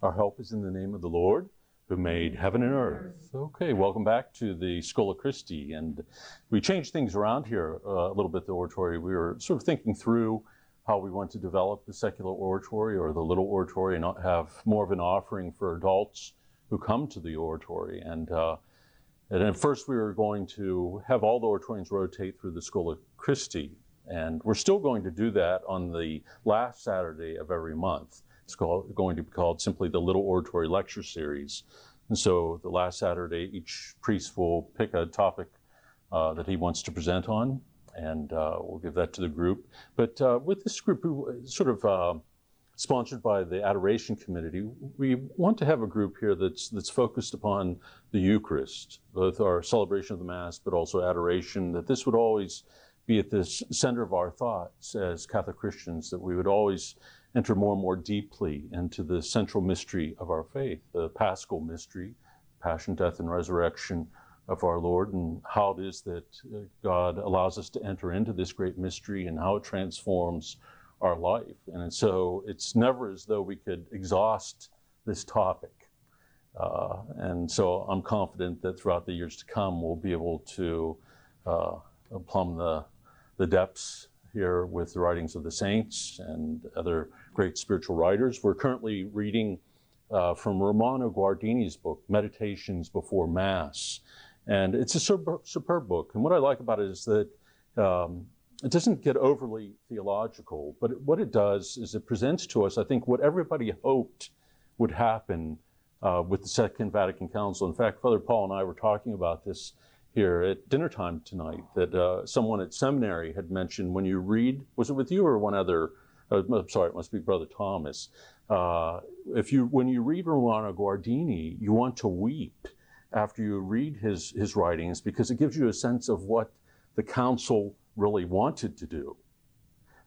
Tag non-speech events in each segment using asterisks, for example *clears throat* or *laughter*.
Our help is in the name of the Lord who made heaven and earth. Okay, welcome back to the Schola Christi. And we changed things around here uh, a little bit, the oratory. We were sort of thinking through how we want to develop the secular oratory or the little oratory and have more of an offering for adults who come to the oratory. And, uh, and at first, we were going to have all the oratorians rotate through the Schola Christi. And we're still going to do that on the last Saturday of every month. It's called, going to be called simply the Little Oratory Lecture Series. And so the last Saturday, each priest will pick a topic uh, that he wants to present on, and uh, we'll give that to the group. But uh, with this group, sort of uh, sponsored by the Adoration Committee, we want to have a group here that's that's focused upon the Eucharist, both our celebration of the Mass, but also adoration. That this would always be at the center of our thoughts as Catholic Christians. That we would always enter more and more deeply into the central mystery of our faith, the paschal mystery, passion, death, and resurrection of our Lord, and how it is that uh, God allows us to enter into this great mystery and how it transforms our life. And so it's never as though we could exhaust this topic. Uh, and so I'm confident that throughout the years to come, we'll be able to uh, plumb the, the depths here with the writings of the saints and other great spiritual writers. We're currently reading uh, from Romano Guardini's book, Meditations Before Mass. And it's a superb, superb book. And what I like about it is that um, it doesn't get overly theological, but it, what it does is it presents to us, I think, what everybody hoped would happen uh, with the Second Vatican Council. In fact, Father Paul and I were talking about this here at dinner time tonight that uh, someone at seminary had mentioned when you read, was it with you or one other? Uh, I'm sorry, it must be Brother Thomas. Uh, if you, when you read Romano Guardini, you want to weep after you read his, his writings because it gives you a sense of what the council really wanted to do.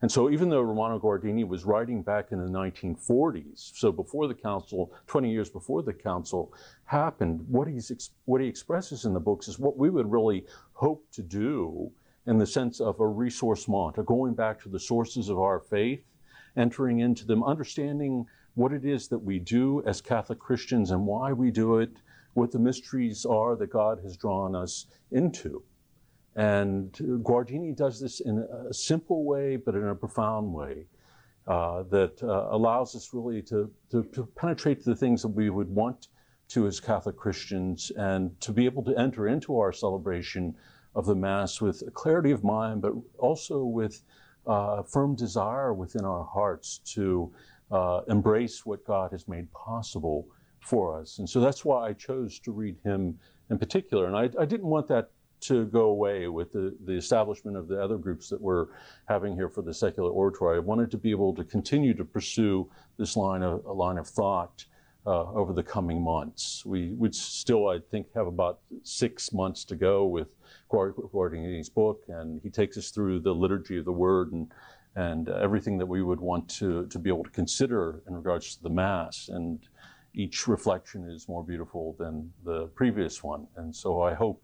And so, even though Romano Guardini was writing back in the 1940s, so before the council, 20 years before the council happened, what, he's, what he expresses in the books is what we would really hope to do in the sense of a ressourcement, a going back to the sources of our faith, entering into them, understanding what it is that we do as Catholic Christians and why we do it, what the mysteries are that God has drawn us into. And Guardini does this in a simple way, but in a profound way uh, that uh, allows us really to, to, to, penetrate the things that we would want to as Catholic Christians and to be able to enter into our celebration of the Mass with clarity of mind, but also with uh, firm desire within our hearts to uh, embrace what God has made possible for us. And so that's why I chose to read him in particular. And I, I didn't want that to go away with the, the establishment of the other groups that we're having here for the secular oratory. I wanted to be able to continue to pursue this line of, a line of thought uh, over the coming months. We would still, I think, have about six months to go with Guardini's book, and he takes us through the liturgy of the Word and and uh, everything that we would want to to be able to consider in regards to the Mass. And each reflection is more beautiful than the previous one. And so I hope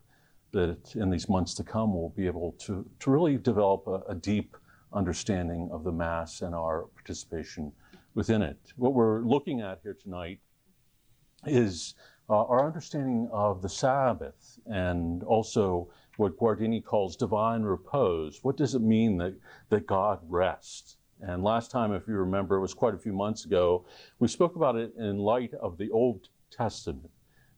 that in these months to come we'll be able to, to really develop a, a deep understanding of the Mass and our participation within it. What we're looking at here tonight is uh, our understanding of the Sabbath and also what Guardini calls divine repose. What does it mean that, that God rests? And last time, if you remember, it was quite a few months ago, we spoke about it in light of the Old Testament,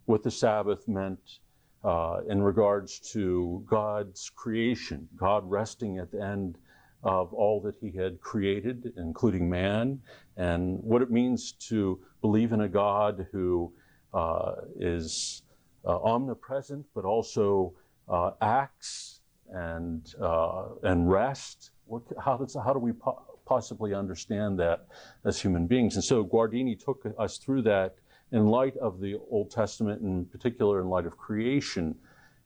what the Sabbath meant uh, in regards to God's creation, God resting at the end of all that He had created, including man, and what it means to believe in a God who uh, is uh, omnipresent but also uh, acts and, uh, and rest. What, how, does, how do we po- possibly understand that as human beings? And so Guardini took us through that in light of the Old Testament, in particular in light of creation.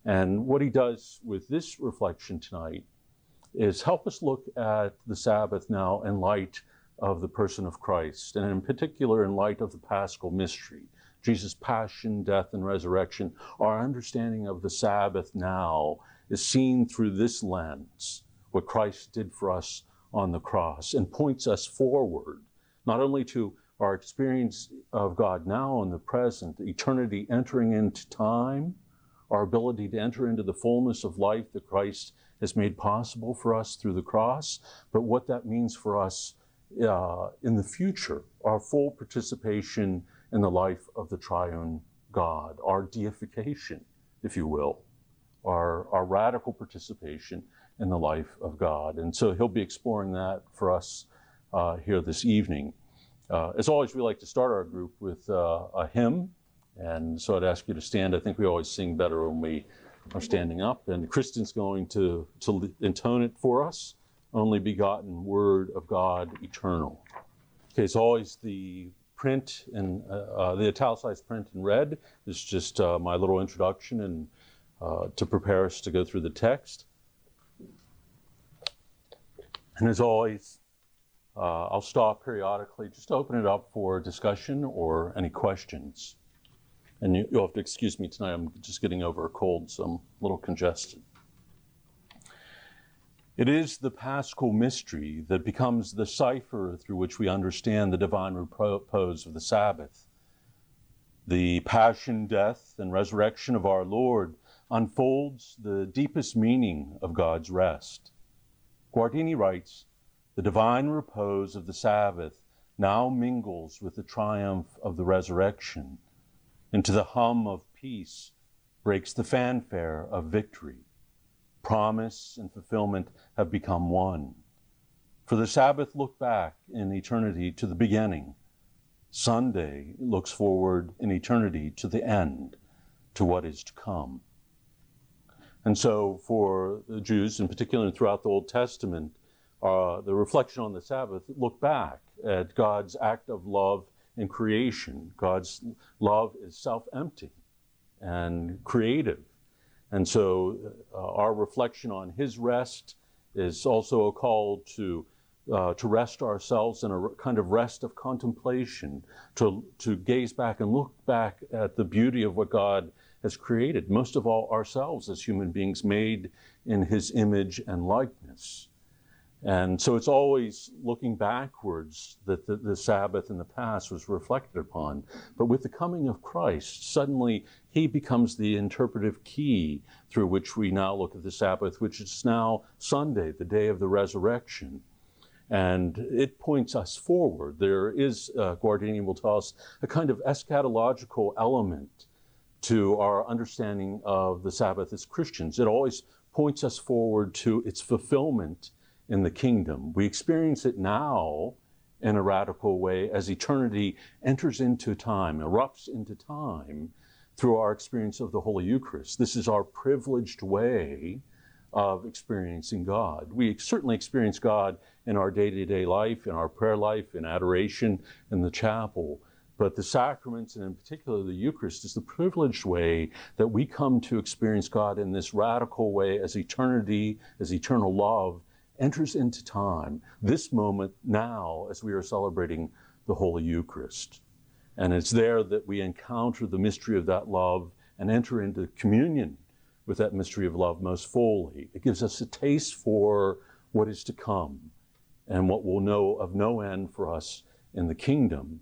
And what he does with this reflection tonight is help us look at the Sabbath now in light of the person of Christ, and in particular in light of the paschal mystery. Jesus' passion, death, and resurrection, our understanding of the Sabbath now is seen through this lens, what Christ did for us on the cross, and points us forward, not only to our experience of God now in the present, eternity entering into time, our ability to enter into the fullness of life that Christ has made possible for us through the cross, but what that means for us uh, in the future, our full participation in the life of the triune God, our deification, if you will, our, our radical participation in the life of God. And so he'll be exploring that for us uh, here this evening. Uh, as always, we like to start our group with uh, a hymn. And so I'd ask you to stand. I think we always sing better when we are standing up. And Kristen's going to, to intone it for us Only begotten Word of God eternal. Okay, it's always the print and uh, uh, the italicized print in red is just uh, my little introduction and uh, to prepare us to go through the text. And as always, uh, I'll stop periodically just to open it up for discussion or any questions. And you, will have to excuse me tonight, I'm just getting over a cold, so I'm a little congested. It is the paschal mystery that becomes the cipher through which we understand the divine repose of the Sabbath. The passion, death, and resurrection of our Lord unfolds the deepest meaning of God's rest. Guardini writes The divine repose of the Sabbath now mingles with the triumph of the resurrection. Into the hum of peace breaks the fanfare of victory. Promise and fulfillment have become one. For the Sabbath looked back in eternity to the beginning. Sunday looks forward in eternity to the end, to what is to come. And so, for the Jews, in particular throughout the Old Testament, uh, the reflection on the Sabbath looked back at God's act of love in creation. God's love is self emptying and creative. And so, uh, our reflection on His rest is also a call to. Uh, to rest ourselves in a kind of rest of contemplation, to, to gaze back and look back at the beauty of what God has created, most of all ourselves as human beings made in his image and likeness. And so it's always looking backwards that the, the, Sabbath in the past was reflected upon. But with the coming of Christ, suddenly he becomes the interpretive key through which we now look at the Sabbath, which is now Sunday, the day of the resurrection. And it points us forward. There is, uh, Guardini will tell us, a kind of eschatological element to our understanding of the Sabbath as Christians. It always points us forward to its fulfillment in the kingdom. We experience it now in a radical way as eternity enters into time, erupts into time through our experience of the Holy Eucharist. This is our privileged way of experiencing God. We certainly experience God in our day to day life, in our prayer life, in adoration, in the chapel. But the sacraments, and in particular the Eucharist, is the privileged way that we come to experience God in this radical way as eternity, as eternal love enters into time, this moment now, as we are celebrating the Holy Eucharist. And it's there that we encounter the mystery of that love and enter into communion with that mystery of love most fully. It gives us a taste for what is to come and what will know of no end for us in the kingdom.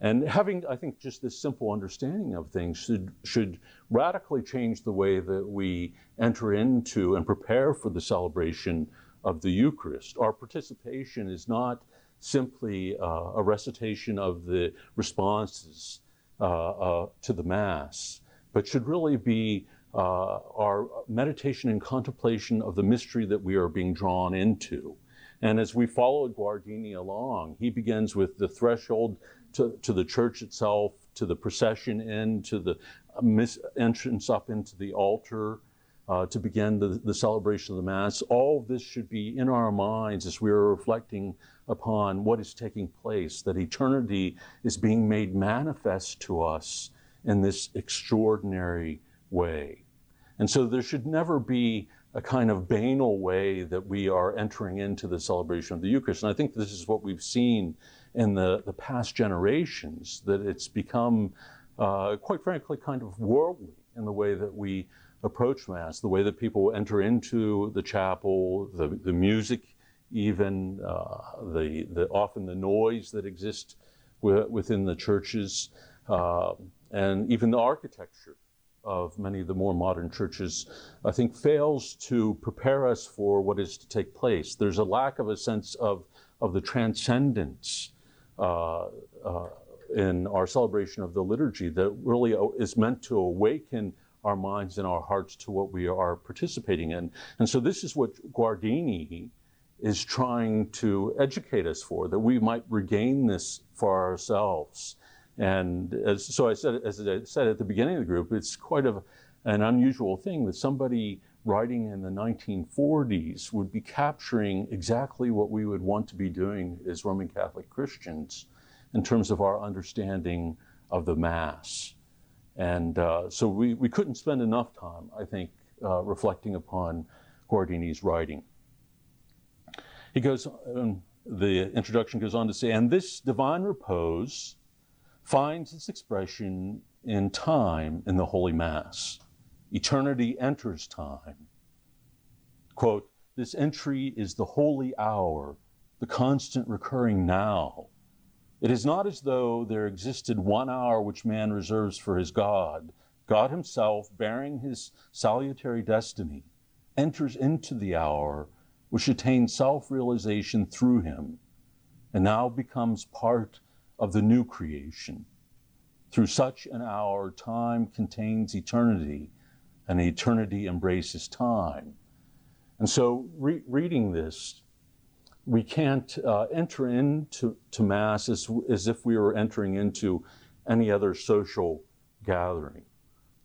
And having, I think, just this simple understanding of things should, should radically change the way that we enter into and prepare for the celebration of the Eucharist. Our participation is not simply uh, a recitation of the responses uh, uh, to the Mass, but should really be uh, our meditation and contemplation of the mystery that we are being drawn into. And as we follow Guardini along, he begins with the threshold to, to the church itself, to the procession in, to the entrance up into the altar, uh, to begin the, the celebration of the Mass. All this should be in our minds as we are reflecting upon what is taking place, that eternity is being made manifest to us in this extraordinary way. And so there should never be a kind of banal way that we are entering into the celebration of the Eucharist. And I think this is what we've seen in the, the past generations, that it's become, uh, quite frankly, kind of worldly in the way that we approach Mass, the way that people enter into the chapel, the, the music, even uh, the, the, often the noise that exists within the churches, uh, and even the architecture of many of the more modern churches, I think fails to prepare us for what is to take place. There's a lack of a sense of, of the transcendence uh, uh, in our celebration of the liturgy that really is meant to awaken our minds and our hearts to what we are participating in. And so this is what Guardini is trying to educate us for, that we might regain this for ourselves. And as, so I said, as I said at the beginning of the group, it's quite a, an unusual thing that somebody writing in the 1940s would be capturing exactly what we would want to be doing as Roman Catholic Christians in terms of our understanding of the Mass. And uh, so we, we couldn't spend enough time, I think, uh, reflecting upon Guardini's writing. He goes, um, the introduction goes on to say, and this divine repose finds its expression in time in the Holy Mass. Eternity enters time. Quote, this entry is the holy hour, the constant recurring now. It is not as though there existed one hour which man reserves for his God. God himself, bearing his salutary destiny, enters into the hour which attains self realization through him, and now becomes part of the new creation. Through such an hour, time contains eternity, and eternity embraces time. And so, re- reading this we can't uh, enter into to Mass as, as if we were entering into any other social gathering.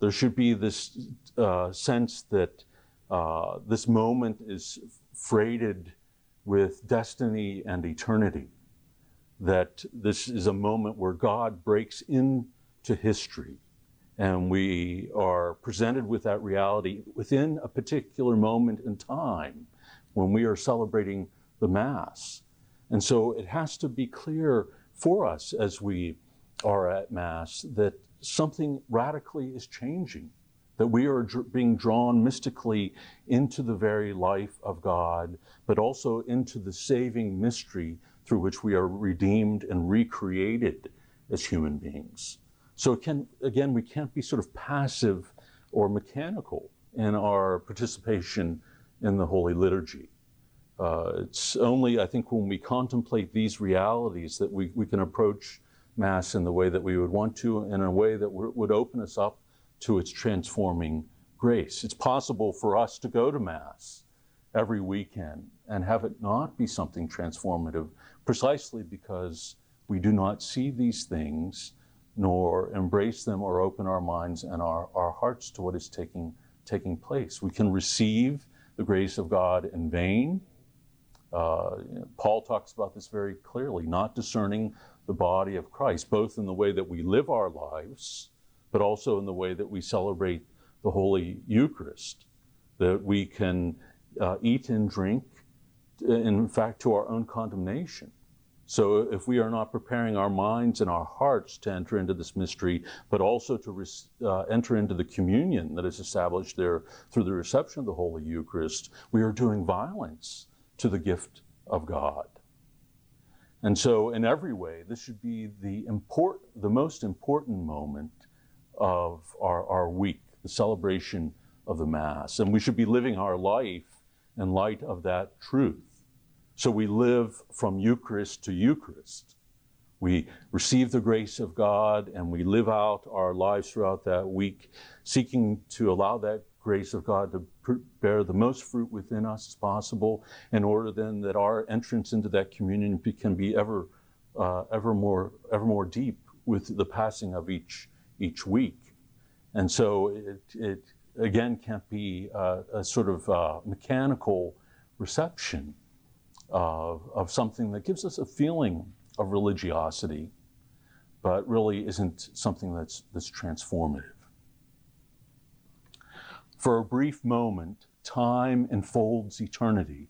There should be this uh, sense that uh, this moment is freighted with destiny and eternity, that this is a moment where God breaks into history and we are presented with that reality within a particular moment in time when we are celebrating the Mass. And so it has to be clear for us as we are at Mass that something radically is changing, that we are dr- being drawn mystically into the very life of God, but also into the saving mystery through which we are redeemed and recreated as human beings. So, can, again, we can't be sort of passive or mechanical in our participation in the Holy Liturgy. Uh, it's only, I think, when we contemplate these realities that we, we can approach Mass in the way that we would want to, in a way that w- would open us up to its transforming grace. It's possible for us to go to Mass every weekend and have it not be something transformative, precisely because we do not see these things nor embrace them or open our minds and our, our hearts to what is taking, taking place. We can receive the grace of God in vain uh, Paul talks about this very clearly, not discerning the body of Christ, both in the way that we live our lives, but also in the way that we celebrate the Holy Eucharist, that we can uh, eat and drink, in fact, to our own condemnation. So if we are not preparing our minds and our hearts to enter into this mystery, but also to uh, enter into the communion that is established there through the reception of the Holy Eucharist, we are doing violence to the gift of God. And so, in every way, this should be the, import, the most important moment of our, our week, the celebration of the Mass. And we should be living our life in light of that truth. So we live from Eucharist to Eucharist. We receive the grace of God and we live out our lives throughout that week, seeking to allow that grace of God to bear the most fruit within us as possible, in order then that our entrance into that communion can be ever, uh, ever more, ever more deep with the passing of each each week. And so it, it again can't be uh, a sort of uh, mechanical reception of, of something that gives us a feeling of religiosity, but really isn't something that's that's transformative. For a brief moment, time enfolds eternity.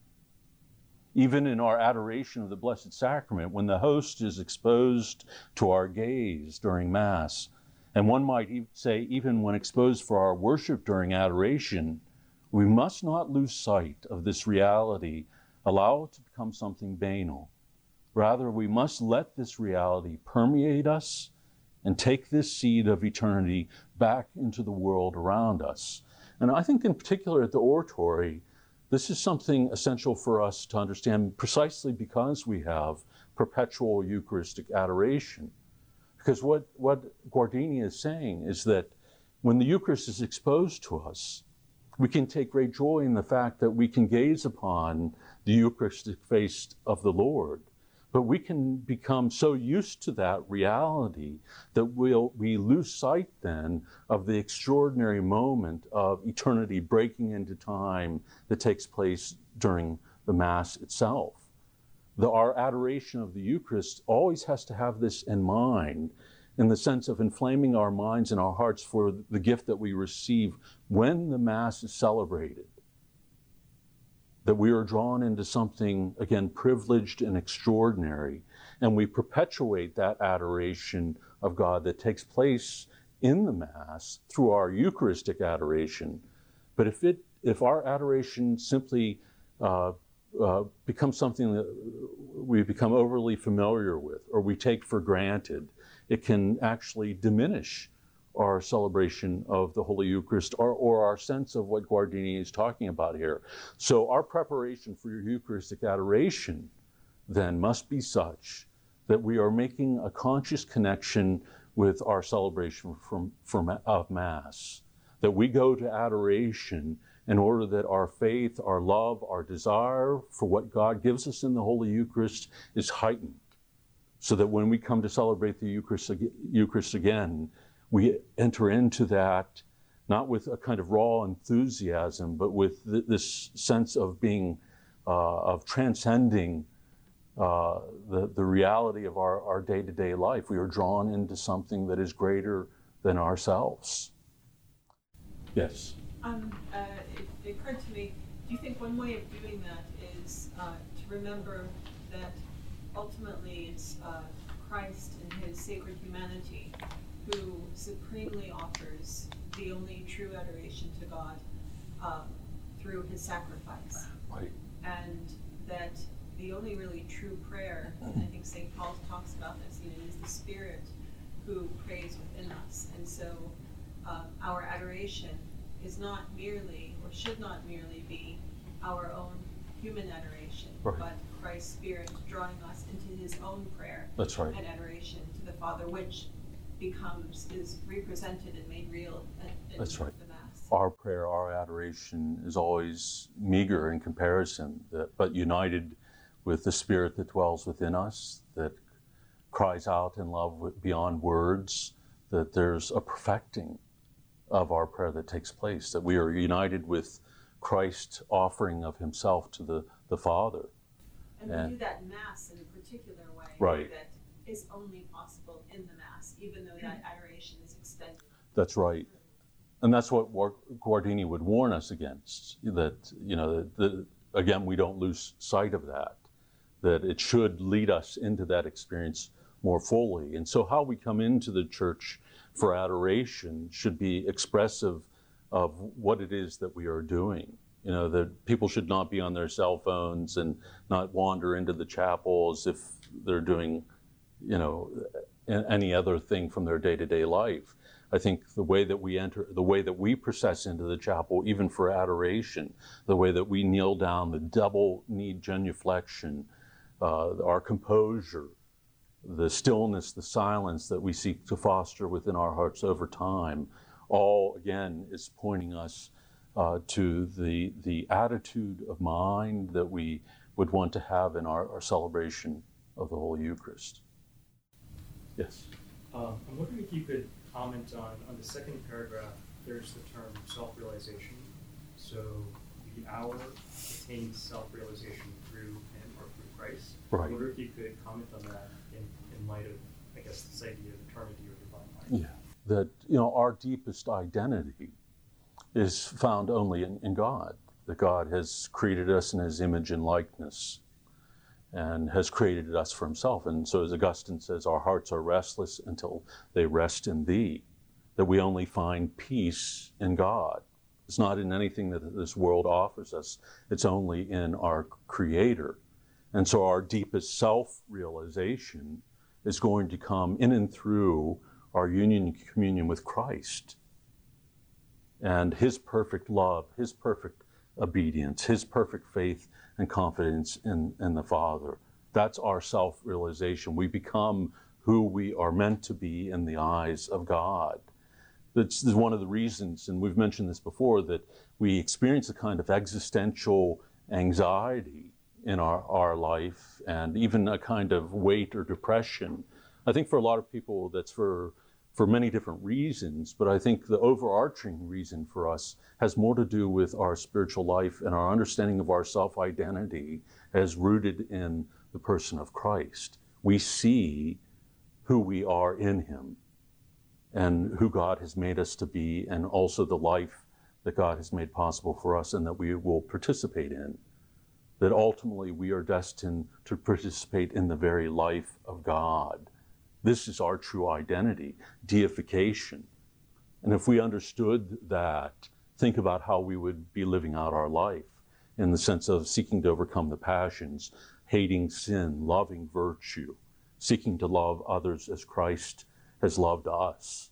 Even in our adoration of the Blessed Sacrament, when the host is exposed to our gaze during Mass, and one might say, even when exposed for our worship during adoration, we must not lose sight of this reality, allow it to become something banal, Rather, we must let this reality permeate us and take this seed of eternity back into the world around us. And I think, in particular, at the oratory, this is something essential for us to understand precisely because we have perpetual Eucharistic adoration. Because what, what Guardini is saying is that when the Eucharist is exposed to us, we can take great joy in the fact that we can gaze upon the Eucharistic face of the Lord but we can become so used to that reality that we'll, we lose sight then of the extraordinary moment of eternity breaking into time that takes place during the Mass itself. The, our adoration of the Eucharist always has to have this in mind in the sense of inflaming our minds and our hearts for the gift that we receive when the Mass is celebrated that we are drawn into something, again, privileged and extraordinary. And we perpetuate that adoration of God that takes place in the Mass through our Eucharistic adoration. But if, it, if our adoration simply uh, uh, becomes something that we become overly familiar with or we take for granted, it can actually diminish our celebration of the Holy Eucharist or, or our sense of what Guardini is talking about here. So, our preparation for Eucharistic adoration then must be such that we are making a conscious connection with our celebration from, from, of Mass, that we go to adoration in order that our faith, our love, our desire for what God gives us in the Holy Eucharist is heightened. So that when we come to celebrate the Eucharist, Eucharist again, we enter into that not with a kind of raw enthusiasm, but with th- this sense of being, uh, of transcending uh, the, the reality of our, our day-to-day life. We are drawn into something that is greater than ourselves. Yes? Um, uh, it, it, occurred to me, do you think one way of doing that is uh, to remember that ultimately it's uh, Christ and his sacred humanity who supremely offers the only true adoration to God um, through his sacrifice. Right. And that the only really true prayer, I think St. Paul talks about this, you know, is the Spirit who prays within us. And so um, our adoration is not merely, or should not merely be, our own human adoration, right. but Christ's Spirit drawing us into his own prayer That's right. and adoration to the Father, which becomes is represented and made real in That's right. the Mass. Our prayer, our adoration is always meager in comparison, but united with the Spirit that dwells within us, that cries out in love beyond words, that there's a perfecting of our prayer that takes place, that we are united with Christ's offering of himself to the, the Father. And, and we do that Mass in a particular way. Right. That is only possible in the Mass, even though that adoration is extended. That's right. And that's what Guardini would warn us against that, you know, that, again, we don't lose sight of that, that it should lead us into that experience more fully. And so, how we come into the church for adoration should be expressive of what it is that we are doing. You know, that people should not be on their cell phones and not wander into the chapels if they're doing you know, any other thing from their day to day life. I think the way that we enter, the way that we process into the chapel, even for adoration, the way that we kneel down, the double knee genuflection, uh, our composure, the stillness, the silence that we seek to foster within our hearts over time, all again is pointing us uh, to the, the attitude of mind that we would want to have in our, our celebration of the Holy Eucharist. Yes. Um, I'm wondering if you could comment on, on the second paragraph, there's the term self-realization. So the hour attains self-realization through him or through Christ. Right. I wonder if you could comment on that in, in light of, I guess, this idea of eternity or divine life. Yeah. That, you know, our deepest identity is found only in, in God. That God has created us in his image and likeness and has created us for himself. And so, as Augustine says, our hearts are restless until they rest in thee, that we only find peace in God. It's not in anything that this world offers us, it's only in our Creator. And so our deepest self realization is going to come in and through our union and communion with Christ and His perfect love, His perfect obedience, His perfect faith and confidence in, in the Father. That's our self realization. We become who we are meant to be in the eyes of God. That's is one of the reasons, and we've mentioned this before, that we experience a kind of existential anxiety in our, our life and even a kind of weight or depression. I think for a lot of people, that's for, for many different reasons, but I think the overarching reason for us has more to do with our spiritual life and our understanding of our self identity as rooted in the person of Christ. We see who we are in Him and who God has made us to be, and also the life that God has made possible for us and that we will participate in. That ultimately we are destined to participate in the very life of God. This is our true identity, deification. And if we understood that, think about how we would be living out our life in the sense of seeking to overcome the passions, hating sin, loving virtue, seeking to love others as Christ has loved us.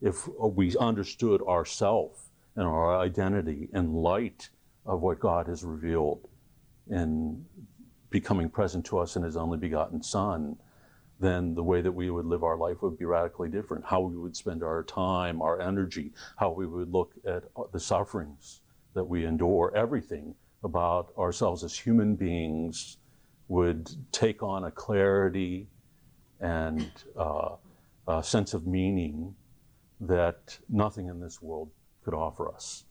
If we understood ourself and our identity in light of what God has revealed in becoming present to us in His only begotten Son, then the way that we would live our life would be radically different. How we would spend our time, our energy, how we would look at the sufferings that we endure, everything about ourselves as human beings would take on a clarity and uh, a sense of meaning that nothing in this world could offer us.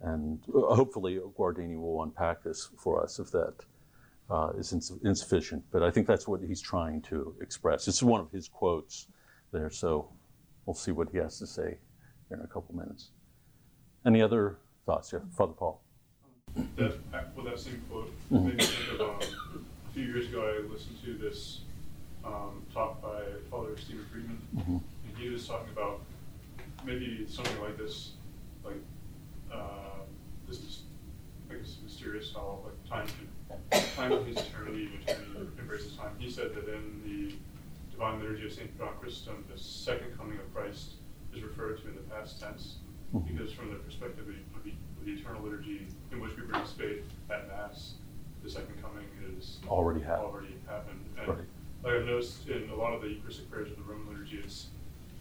And uh, hopefully, Guardini will unpack this for us if that uh, is ins- insufficient. But I think that's what he's trying to express. This is one of his quotes there, so we'll see what he has to say here in a couple minutes. Any other thoughts? Yeah, Father Paul. That, well, that same quote mm-hmm. made me think of um, a few years ago, I listened to this um, talk by Father Stephen Freeman, mm-hmm. and he was talking about maybe something like this, like uh, this, I guess, mysterious how like time can, time is eternity, and eternity embraces time. He said that in the Divine Liturgy of Saint John Chrysostom, the second coming of Christ is referred to in the past tense, mm-hmm. because from the perspective of the, of the eternal liturgy in which we participate at Mass, the second coming is already happened. Already happened. And right like I've noticed in a lot of the Eucharistic prayers of the Roman liturgy, it's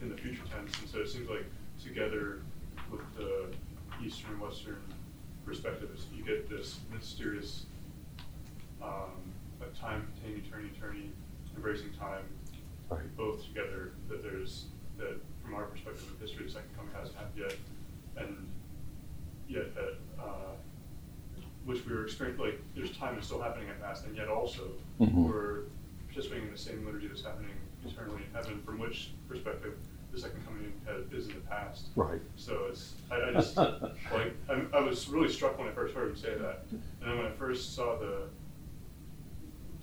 in the future tense, and so it seems like together with the Eastern Western perspectives, you get this mysterious um, like time containing eternity, eternity, embracing time, right. both together. That there's that from our perspective of history, the second coming hasn't happened yet, and yet that uh, which we were experiencing, like there's time is still happening at Mass, and yet also mm-hmm. we're participating in the same liturgy that's happening eternally in heaven, from which perspective the second coming is in the past. Right. So it's, I, I just, *laughs* like, I, I, was really struck when I first heard him say that. And then when I first saw the,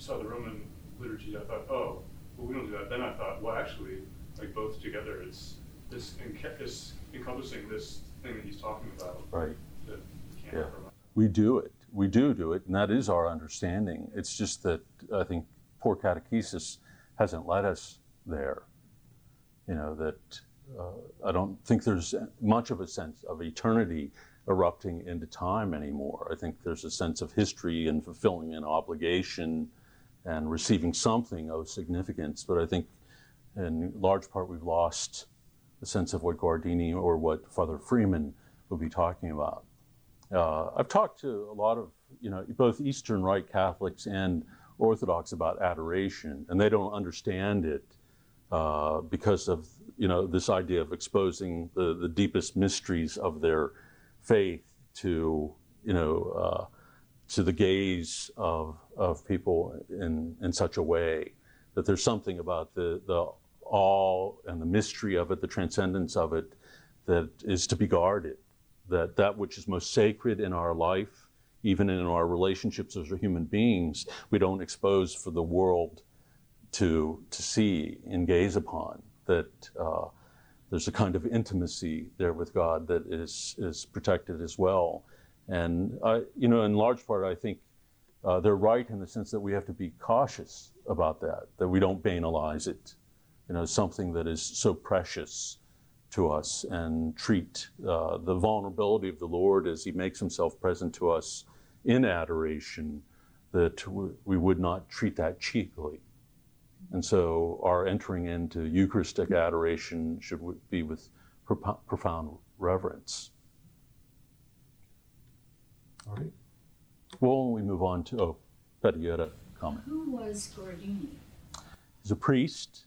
saw the Roman liturgy, I thought, oh, well, we don't do that. Then I thought, well, actually, like both together, it's, it's, it's encompassing this thing that he's talking about. Right. That yeah. We do it. We do do it, and that is our understanding. It's just that I think poor catechesis hasn't led us there. You know, that uh, I don't think there's much of a sense of eternity erupting into time anymore. I think there's a sense of history and fulfilling an obligation and receiving something of significance. But I think in large part we've lost the sense of what Guardini or what Father Freeman would be talking about. Uh, I've talked to a lot of, you know, both Eastern Rite Catholics and Orthodox about adoration, and they don't understand it uh, because of you know this idea of exposing the, the deepest mysteries of their faith to you know uh, to the gaze of of people in in such a way that there's something about the the awe and the mystery of it, the transcendence of it, that is to be guarded. That that which is most sacred in our life even in our relationships as human beings, we don't expose for the world to, to see and gaze upon. That uh, there's a kind of intimacy there with God that is, is protected as well. And, I, you know, in large part, I think uh, they're right in the sense that we have to be cautious about that, that we don't banalize it, you know, something that is so precious to us and treat uh, the vulnerability of the Lord as He makes Himself present to us in adoration, that we would not treat that cheaply. And so our entering into Eucharistic adoration should be with profound reverence. All right. Well, we move on to, oh, Betty, you had a comment. Who was Guardini? He's a priest,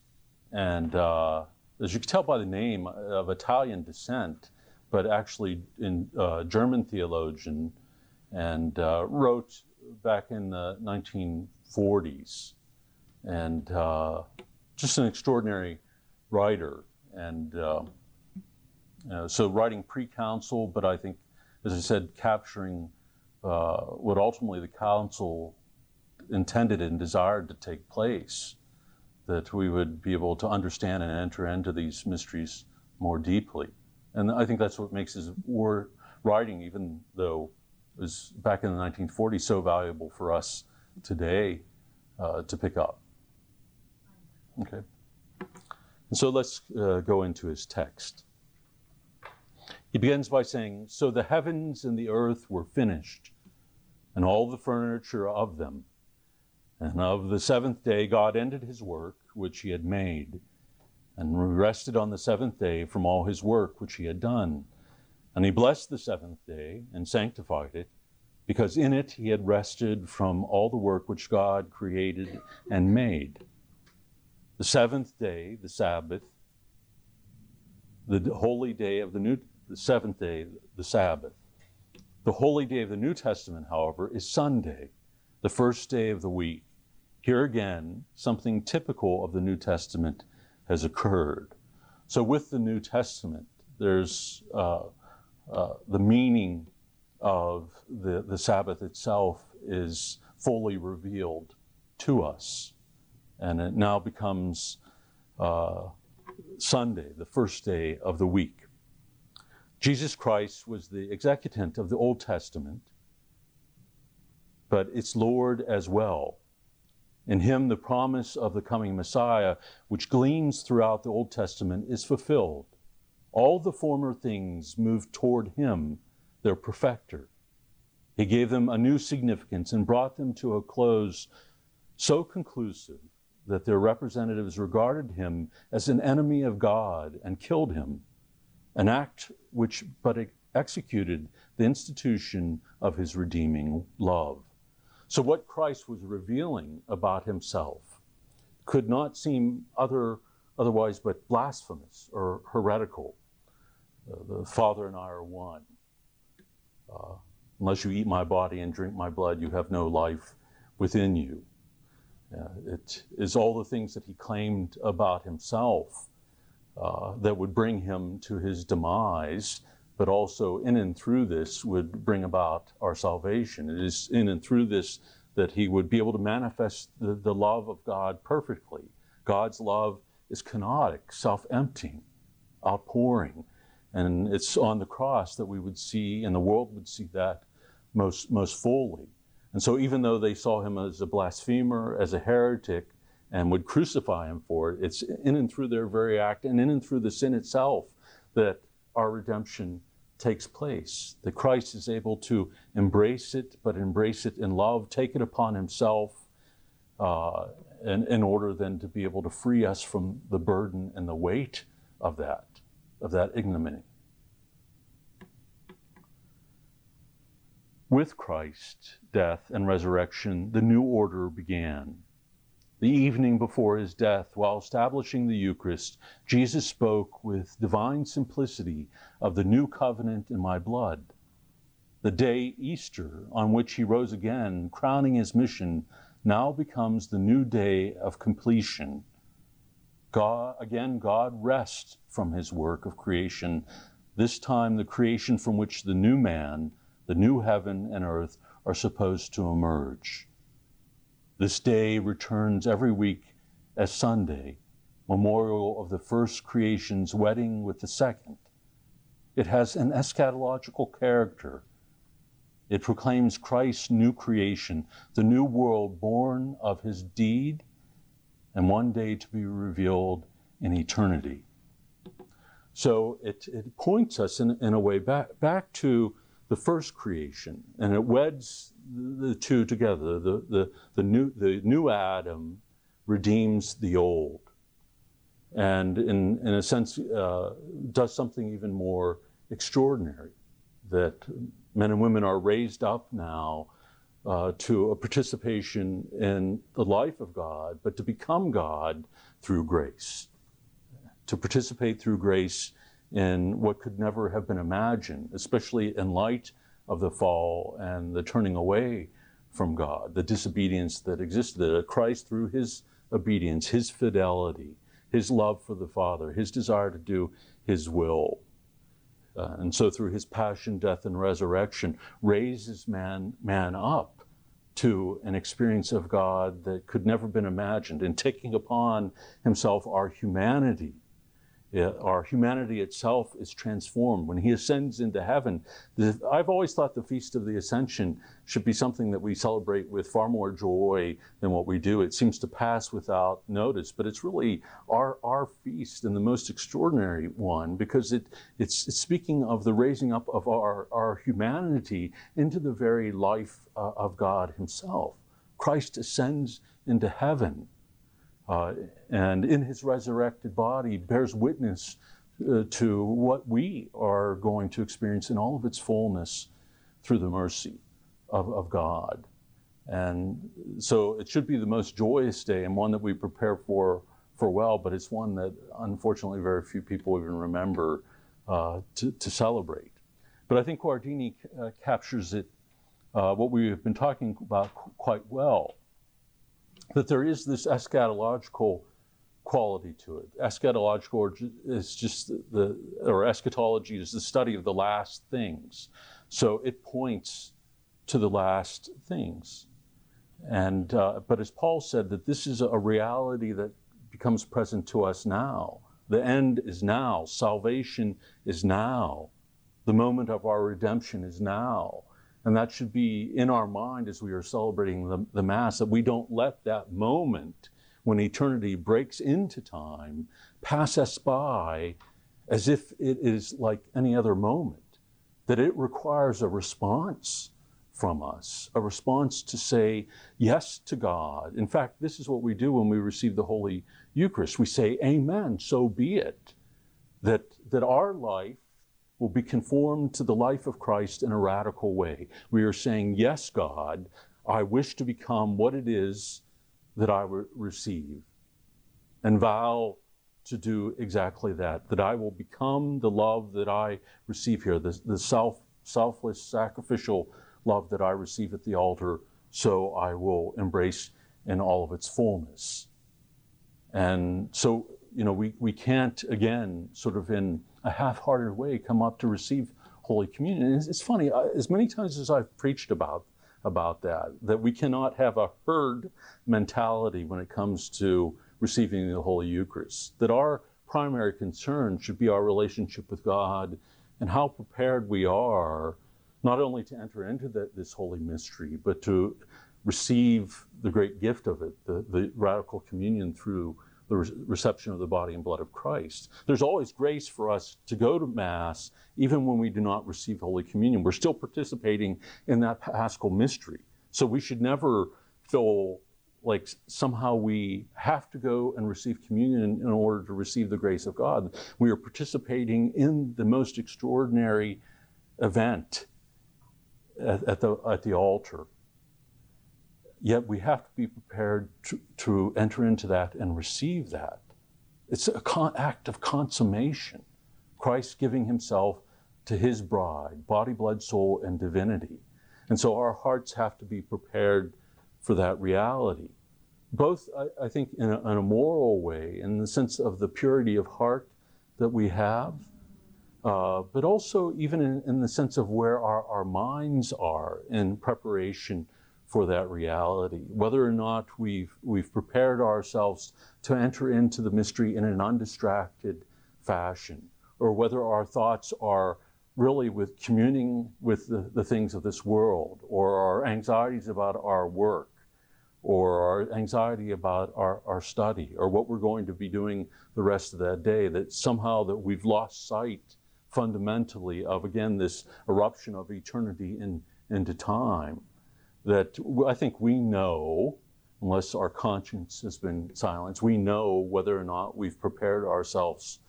and uh, as you can tell by the name, of Italian descent, but actually in uh, German theologian, and uh, wrote back in the 1940s, and uh, just an extraordinary writer. And uh, so writing pre-council, but I think, as I said, capturing uh, what ultimately the council intended and desired to take place, that we would be able to understand and enter into these mysteries more deeply. And I think that's what makes his war writing, even though it was back in the 1940s, so valuable for us today uh, to pick up. Okay. And so let's uh, go into his text. He begins by saying, So the heavens and the earth were finished, and all the furniture of them. And of the seventh day, God ended his work which he had made, and rested on the seventh day from all his work which he had done. And he blessed the seventh day and sanctified it, because in it he had rested from all the work which God created and made. The seventh day, the Sabbath, the holy day of the new the seventh day, the Sabbath. The holy day of the New Testament, however, is Sunday, the first day of the week. Here again, something typical of the New Testament has occurred. So, with the New Testament, there's uh, uh, the meaning of the, the Sabbath itself is fully revealed to us. And it now becomes uh, Sunday, the first day of the week. Jesus Christ was the executant of the Old Testament, but it's Lord as well. In him, the promise of the coming Messiah, which gleams throughout the Old Testament, is fulfilled. All the former things move toward him, their perfecter. He gave them a new significance and brought them to a close so conclusive that their representatives regarded him as an enemy of God and killed him an act which but executed the institution of his redeeming love. So, what Christ was revealing about himself could not seem other, otherwise but blasphemous or heretical. Uh, the Father and I are one. Uh, unless you eat my body and drink my blood, you have no life within you. Uh, it is all the things that he claimed about himself uh, that would bring him to his demise, but also in and through this would bring about our salvation. It is in and through this that he would be able to manifest the, the love of God perfectly. God's love is kenotic, self emptying, outpouring. And it's on the cross that we would see, and the world would see that most, most fully. And so, even though they saw him as a blasphemer, as a heretic, and would crucify him for it. It's in and through their very act and in and through the sin itself that our redemption takes place. That Christ is able to embrace it, but embrace it in love, take it upon himself, uh, in, in order then to be able to free us from the burden and the weight of that, of that ignominy. With Christ's death and resurrection, the new order began. The evening before his death, while establishing the Eucharist, Jesus spoke with divine simplicity of the new covenant in my blood. The day Easter, on which he rose again, crowning his mission, now becomes the new day of completion. God, again, God rests from his work of creation, this time the creation from which the new man, the new heaven and earth are supposed to emerge. This day returns every week as Sunday, memorial of the first creation's wedding with the second. It has an eschatological character. It proclaims Christ's new creation, the new world born of his deed and one day to be revealed in eternity. So it, it points us in, in a way back, back to the first creation, and it weds the two together. The, the, the, new, the new Adam redeems the old, and in, in a sense, uh, does something even more extraordinary that men and women are raised up now uh, to a participation in the life of God, but to become God through grace, to participate through grace in what could never have been imagined, especially in light of the fall and the turning away from God, the disobedience that existed, that Christ, through his obedience, his fidelity, his love for the Father, his desire to do his will, uh, and so through his passion, death, and resurrection, raises man, man up to an experience of God that could never have been imagined, in taking upon himself our humanity our humanity itself is transformed. When he ascends into heaven, I've always thought the Feast of the Ascension should be something that we celebrate with far more joy than what we do. It seems to pass without notice, but it's really our, our feast and the most extraordinary one because it, it's, it's speaking of the raising up of our, our humanity into the very life uh, of God Himself. Christ ascends into heaven uh, and in his resurrected body bears witness uh, to what we are going to experience in all of its fullness through the mercy of, of God. And so it should be the most joyous day and one that we prepare for for well, but it's one that unfortunately very few people even remember uh, to, to, celebrate. But I think Guardini uh, captures it, uh, what we have been talking about, quite well that there is this eschatological quality to it. Eschatological is just the, or eschatology is the study of the last things. So it points to the last things. And, uh, but as Paul said, that this is a reality that becomes present to us now. The end is now. Salvation is now. The moment of our redemption is now. And that should be in our mind as we are celebrating the, the Mass, that we don't let that moment when eternity breaks into time pass us by as if it is like any other moment, that it requires a response from us, a response to say yes to God. In fact, this is what we do when we receive the Holy Eucharist. We say, Amen, so be it. That, that our life will be conformed to the life of Christ in a radical way. We are saying, Yes, God, I wish to become what it is that I re- receive, and vow to do exactly that, that I will become the love that I receive here, the, the self, selfless, sacrificial love that I receive at the altar, so I will embrace in all of its fullness. And so, you know, we, we can't, again, sort of in a half-hearted way come up to receive Holy Communion. It's, it's funny, uh, as many times as I've preached about about that, that we cannot have a herd mentality when it comes to receiving the Holy Eucharist. That our primary concern should be our relationship with God and how prepared we are not only to enter into the, this holy mystery, but to receive the great gift of it, the, the radical communion through the re- reception of the body and blood of Christ. There's always grace for us to go to Mass, even when we do not receive Holy Communion. We're still participating in that paschal mystery. So we should never feel like somehow we have to go and receive communion in order to receive the grace of God. We are participating in the most extraordinary event at, at the, at the altar. Yet we have to be prepared to, to enter into that and receive that. It's an con- act of consummation. Christ giving himself to his bride, body, blood, soul, and divinity. And so our hearts have to be prepared for that reality. Both, I, I think, in a, in a, moral way, in the sense of the purity of heart that we have, uh, but also even in, in, the sense of where our, our minds are in preparation for that reality. Whether or not we've, we've prepared ourselves to enter into the mystery in an undistracted fashion, or whether our thoughts are really with communing with the, the things of this world or our anxieties about our work or our anxiety about our, our study or what we're going to be doing the rest of that day that somehow that we've lost sight fundamentally of again this eruption of eternity in, into time that i think we know unless our conscience has been silenced we know whether or not we've prepared ourselves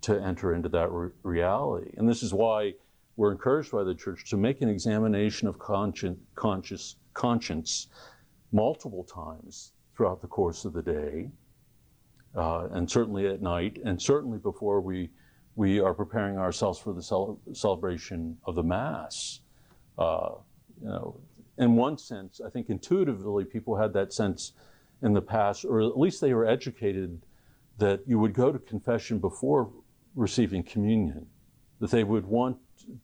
to enter into that re- reality and this is why we're encouraged by the church to make an examination of conscience, conscious, conscience multiple times throughout the course of the day, uh, and certainly at night, and certainly before we, we are preparing ourselves for the cel- celebration of the Mass. Uh, you know, in one sense, I think intuitively people had that sense in the past, or at least they were educated that you would go to confession before receiving communion, that they would want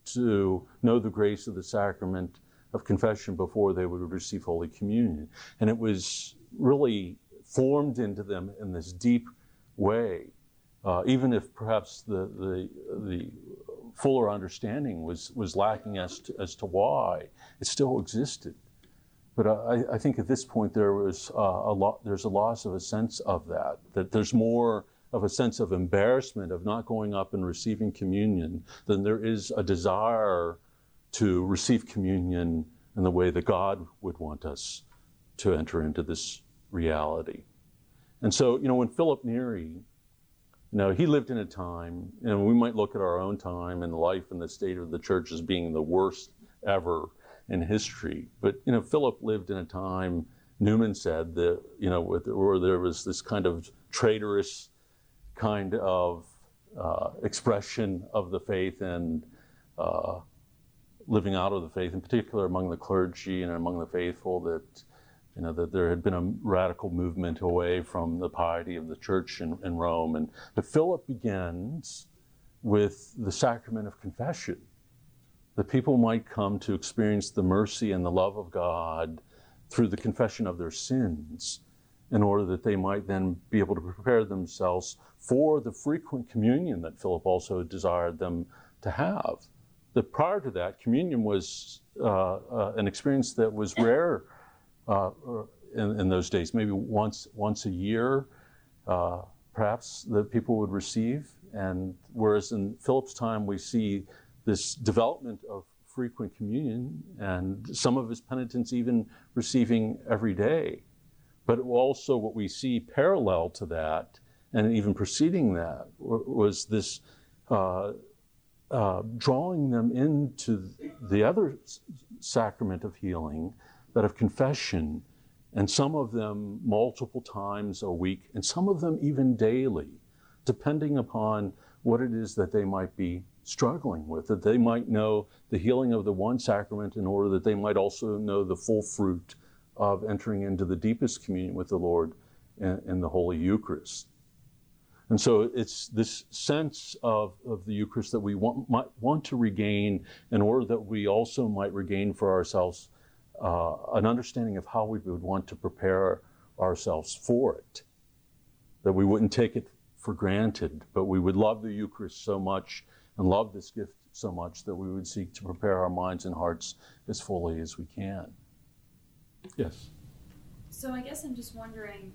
to know the grace of the sacrament of confession before they would receive Holy Communion. And it was really formed into them in this deep way, uh, even if perhaps the, the, the fuller understanding was, was lacking as to, as to why, it still existed. But I, I think at this point there was uh, a lot, there's a loss of a sense of that, that there's more of a sense of embarrassment of not going up and receiving communion than there is a desire to receive communion in the way that God would want us to enter into this reality. And so, you know, when Philip Neri, know, he lived in a time, and we might look at our own time and life and the state of the church as being the worst ever in history. But, you know, Philip lived in a time, Newman said, that, you know, where there was this kind of traitorous kind of uh, expression of the faith and uh, living out of the faith, in particular among the clergy and among the faithful, that you know that there had been a radical movement away from the piety of the church in, in Rome. And but Philip begins with the sacrament of confession, that people might come to experience the mercy and the love of God through the confession of their sins, in order that they might then be able to prepare themselves for the frequent communion that Philip also desired them to have. That prior to that, communion was uh, uh, an experience that was rare uh, in, in, those days, maybe once, once a year, uh, perhaps, that people would receive. And whereas in Philip's time, we see this development of frequent communion and some of his penitents even receiving every day. But also, what we see parallel to that and even preceding that was this uh, uh, drawing them into the other sacrament of healing, that of confession, and some of them multiple times a week, and some of them even daily, depending upon what it is that they might be struggling with, that they might know the healing of the one sacrament in order that they might also know the full fruit of entering into the deepest communion with the Lord in, in the Holy Eucharist. And so it's this sense of, of the Eucharist that we want, might want to regain in order that we also might regain for ourselves uh, an understanding of how we would want to prepare ourselves for it. That we wouldn't take it for granted, but we would love the Eucharist so much and love this gift so much that we would seek to prepare our minds and hearts as fully as we can. Yes. So I guess I'm just wondering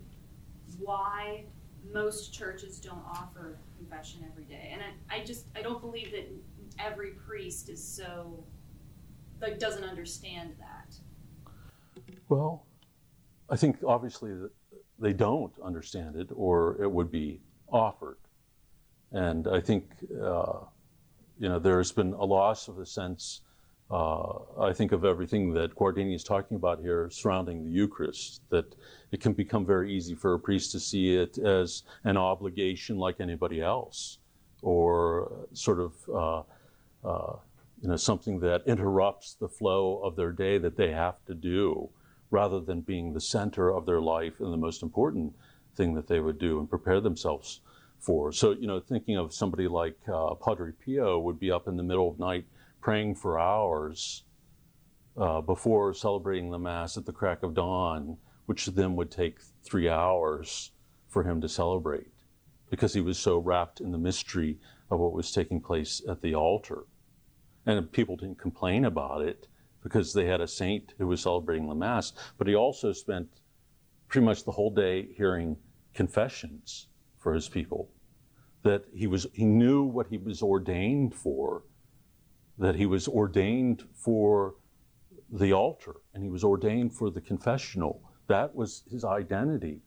why most churches don't offer confession every day. And I, I just I don't believe that every priest is so like doesn't understand that. Well, I think obviously that they don't understand it, or it would be offered. And I think uh, you know there's been a loss of the sense uh, I think of everything that Guardini is talking about here surrounding the Eucharist, that it can become very easy for a priest to see it as an obligation like anybody else, or sort of uh, uh, you know something that interrupts the flow of their day that they have to do, rather than being the center of their life and the most important thing that they would do and prepare themselves for. So you know, thinking of somebody like uh, Padre Pio would be up in the middle of night praying for hours uh, before celebrating the Mass at the crack of dawn, which then would take three hours for him to celebrate because he was so wrapped in the mystery of what was taking place at the altar. And people didn't complain about it because they had a saint who was celebrating the Mass. But he also spent pretty much the whole day hearing confessions for his people. That he was he knew what he was ordained for, that he was ordained for the altar and he was ordained for the confessional. That was his identity.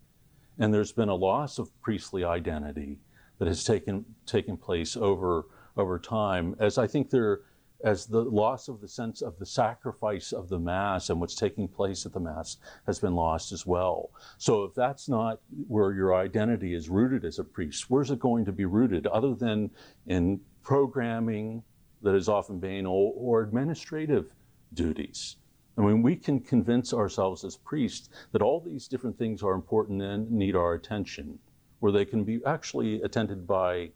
And there's been a loss of priestly identity that has taken taken place over over time, as I think there as the loss of the sense of the sacrifice of the Mass and what's taking place at the Mass has been lost as well. So, if that's not where your identity is rooted as a priest, where's it going to be rooted other than in programming that is often banal or administrative duties? I mean, we can convince ourselves as priests that all these different things are important and need our attention, where they can be actually attended by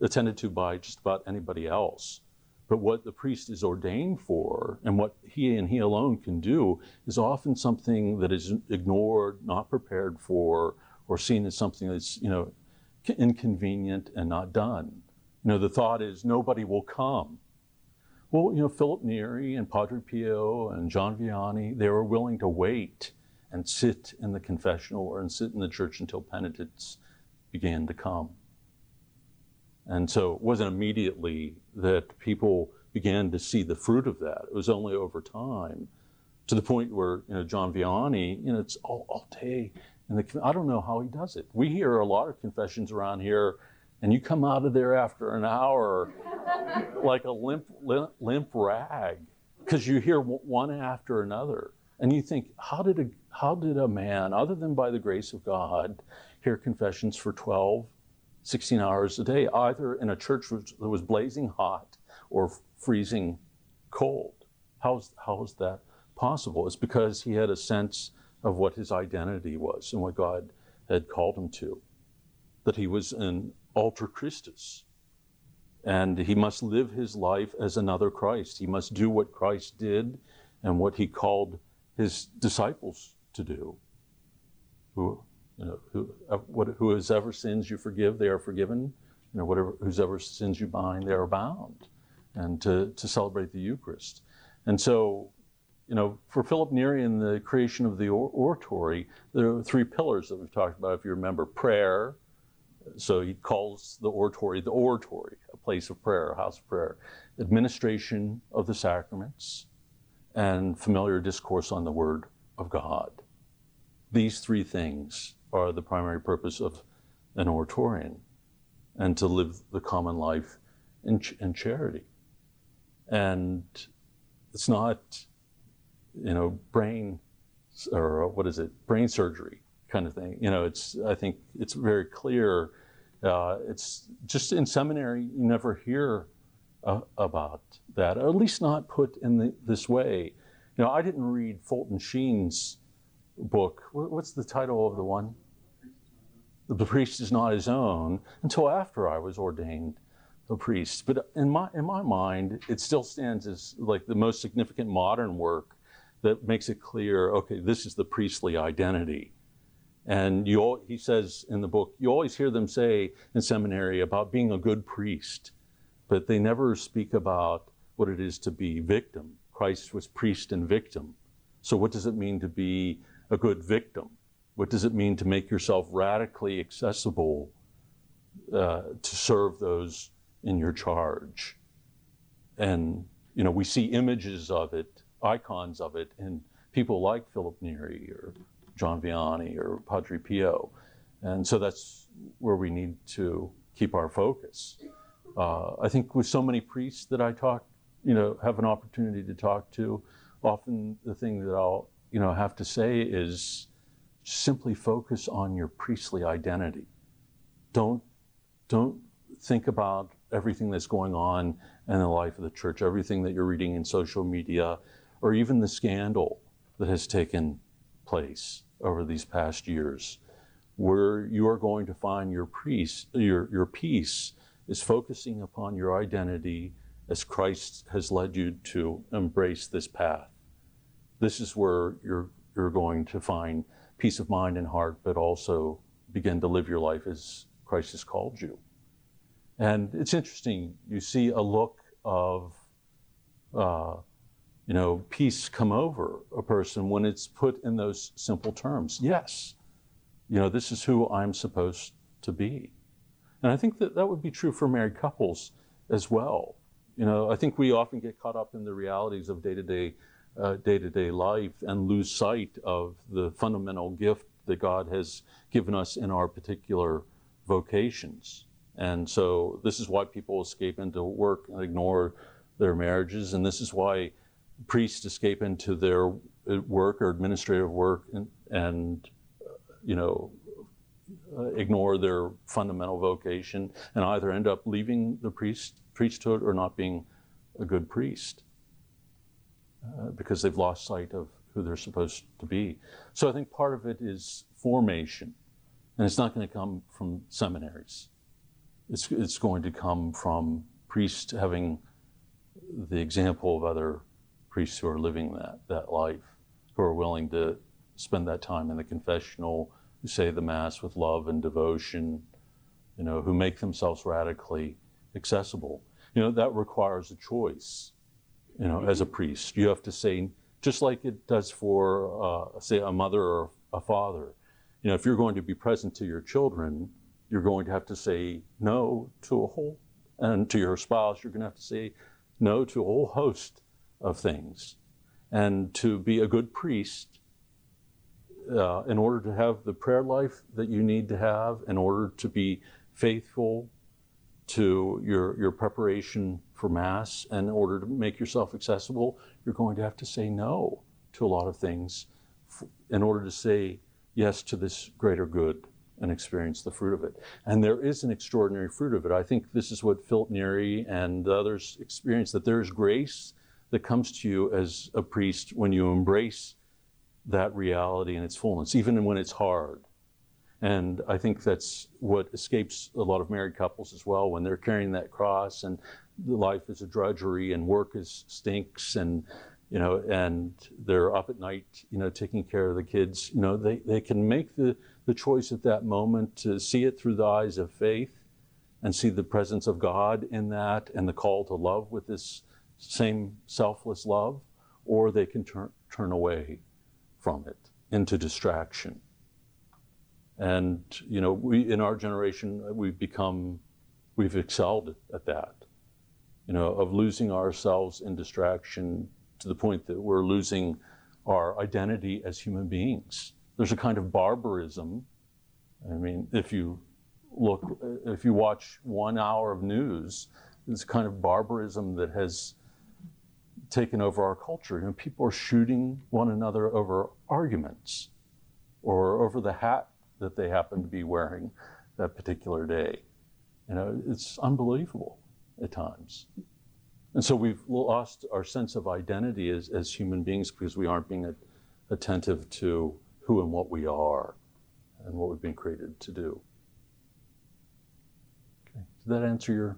attended to by just about anybody else. But what the priest is ordained for and what he and he alone can do is often something that is ignored, not prepared for, or seen as something that's, you know, inconvenient and not done. You know, the thought is nobody will come. Well, you know, Philip Neri and Padre Pio and John Vianney, they were willing to wait and sit in the confessional or and sit in the church until penitents began to come. And so it wasn't immediately that people began to see the fruit of that. It was only over time to the point where, you know, John Vianney, you know, it's all, all day. And I don't know how he does it. We hear a lot of confessions around here, and you come out of there after an hour *laughs* like a limp, limp, limp rag because you hear one after another. And you think, how did, a, how did a man, other than by the grace of God, hear confessions for 12, 16 hours a day, either in a church that was blazing hot or freezing cold. How's, how is that possible? It's because he had a sense of what his identity was and what God had called him to, that he was an alter Christus. And he must live his life as another Christ. He must do what Christ did and what he called his disciples to do. Who you know, who, uh, what, whoever sins you forgive, they are forgiven. You know, whatever, whoever sins you bind, they are bound. And to, to celebrate the Eucharist. And so, you know, for Philip Neri in the creation of the oratory, there are three pillars that we've talked about, if you remember prayer. So he calls the oratory the oratory, a place of prayer, a house of prayer. Administration of the sacraments, and familiar discourse on the Word of God. These three things are the primary purpose of an oratorian and to live the common life in, ch- in charity. And it's not, you know, brain or what is it, brain surgery kind of thing. You know, it's, I think it's very clear. Uh, it's just in seminary, you never hear uh, about that, or at least not put in the, this way. You know, I didn't read Fulton Sheen's book. What's the title of the one? The priest is not his own until after I was ordained a priest. But in my in my mind, it still stands as like the most significant modern work that makes it clear. Okay, this is the priestly identity. And you, he says in the book, you always hear them say in seminary about being a good priest, but they never speak about what it is to be victim. Christ was priest and victim. So, what does it mean to be a good victim? What does it mean to make yourself radically accessible uh, to serve those in your charge? And, you know, we see images of it, icons of it in people like Philip Neri or John Vianney or Padre Pio. And so that's where we need to keep our focus. Uh, I think with so many priests that I talk, you know, have an opportunity to talk to, often the thing that I'll, you know, have to say is, simply focus on your priestly identity. Don't, don't think about everything that's going on in the life of the church, everything that you're reading in social media, or even the scandal that has taken place over these past years. Where you are going to find your peace, your, your peace is focusing upon your identity as Christ has led you to embrace this path. This is where you're, you're going to find peace of mind and heart, but also begin to live your life as Christ has called you. And it's interesting, you see a look of uh, you know, peace come over a person when it's put in those simple terms. Yes, you know, this is who I'm supposed to be. And I think that that would be true for married couples as well. You know, I think we often get caught up in the realities of day to day day to day life and lose sight of the fundamental gift that God has given us in our particular vocations. And so this is why people escape into work and ignore their marriages, and this is why priests escape into their uh, work or administrative work and, and you know, uh, ignore their fundamental vocation and either end up leaving the priest priesthood or not being a good priest uh, because they've lost sight of who they're supposed to be. So I think part of it is formation, and it's not going to come from seminaries. It's, it's going to come from priests having the example of other priests who are living that, that life, who are willing to spend that time in the confessional, who say the Mass with love and devotion, you know, who make themselves radically accessible. You know, that requires a choice, you know, as a priest. You have to say, just like it does for, uh, say, a mother or a father. You know, if you're going to be present to your children, you're going to have to say no to a whole, and to your spouse, you're going to have to say no to a whole host of things. And to be a good priest, uh, in order to have the prayer life that you need to have, in order to be faithful to your, your preparation for Mass, and in order to make yourself accessible, you're going to have to say no to a lot of things in order to say yes to this greater good and experience the fruit of it. And there is an extraordinary fruit of it. I think this is what Philip Neri and others experience that there is grace that comes to you as a priest when you embrace that reality in its fullness, even when it's hard. And I think that's what escapes a lot of married couples as well when they're carrying that cross and life is a drudgery and work is stinks and you know and they're up at night you know taking care of the kids you know they, they can make the, the choice at that moment to see it through the eyes of faith and see the presence of god in that and the call to love with this same selfless love, or they can turn, turn away from it into distraction. And, you know, we, in our generation, we've become, we've excelled at that, you know, of losing ourselves in distraction to the point that we're losing our identity as human beings. There's a kind of barbarism. I mean, if you look, if you watch one hour of news, it's a kind of barbarism that has taken over our culture. You know, people are shooting one another over arguments or over the hat that they happen to be wearing that particular day. You know, it's unbelievable at times. And so we've lost our sense of identity as, as human beings because we aren't being attentive to who and what we are and what we've been created to do. Okay. Did that answer your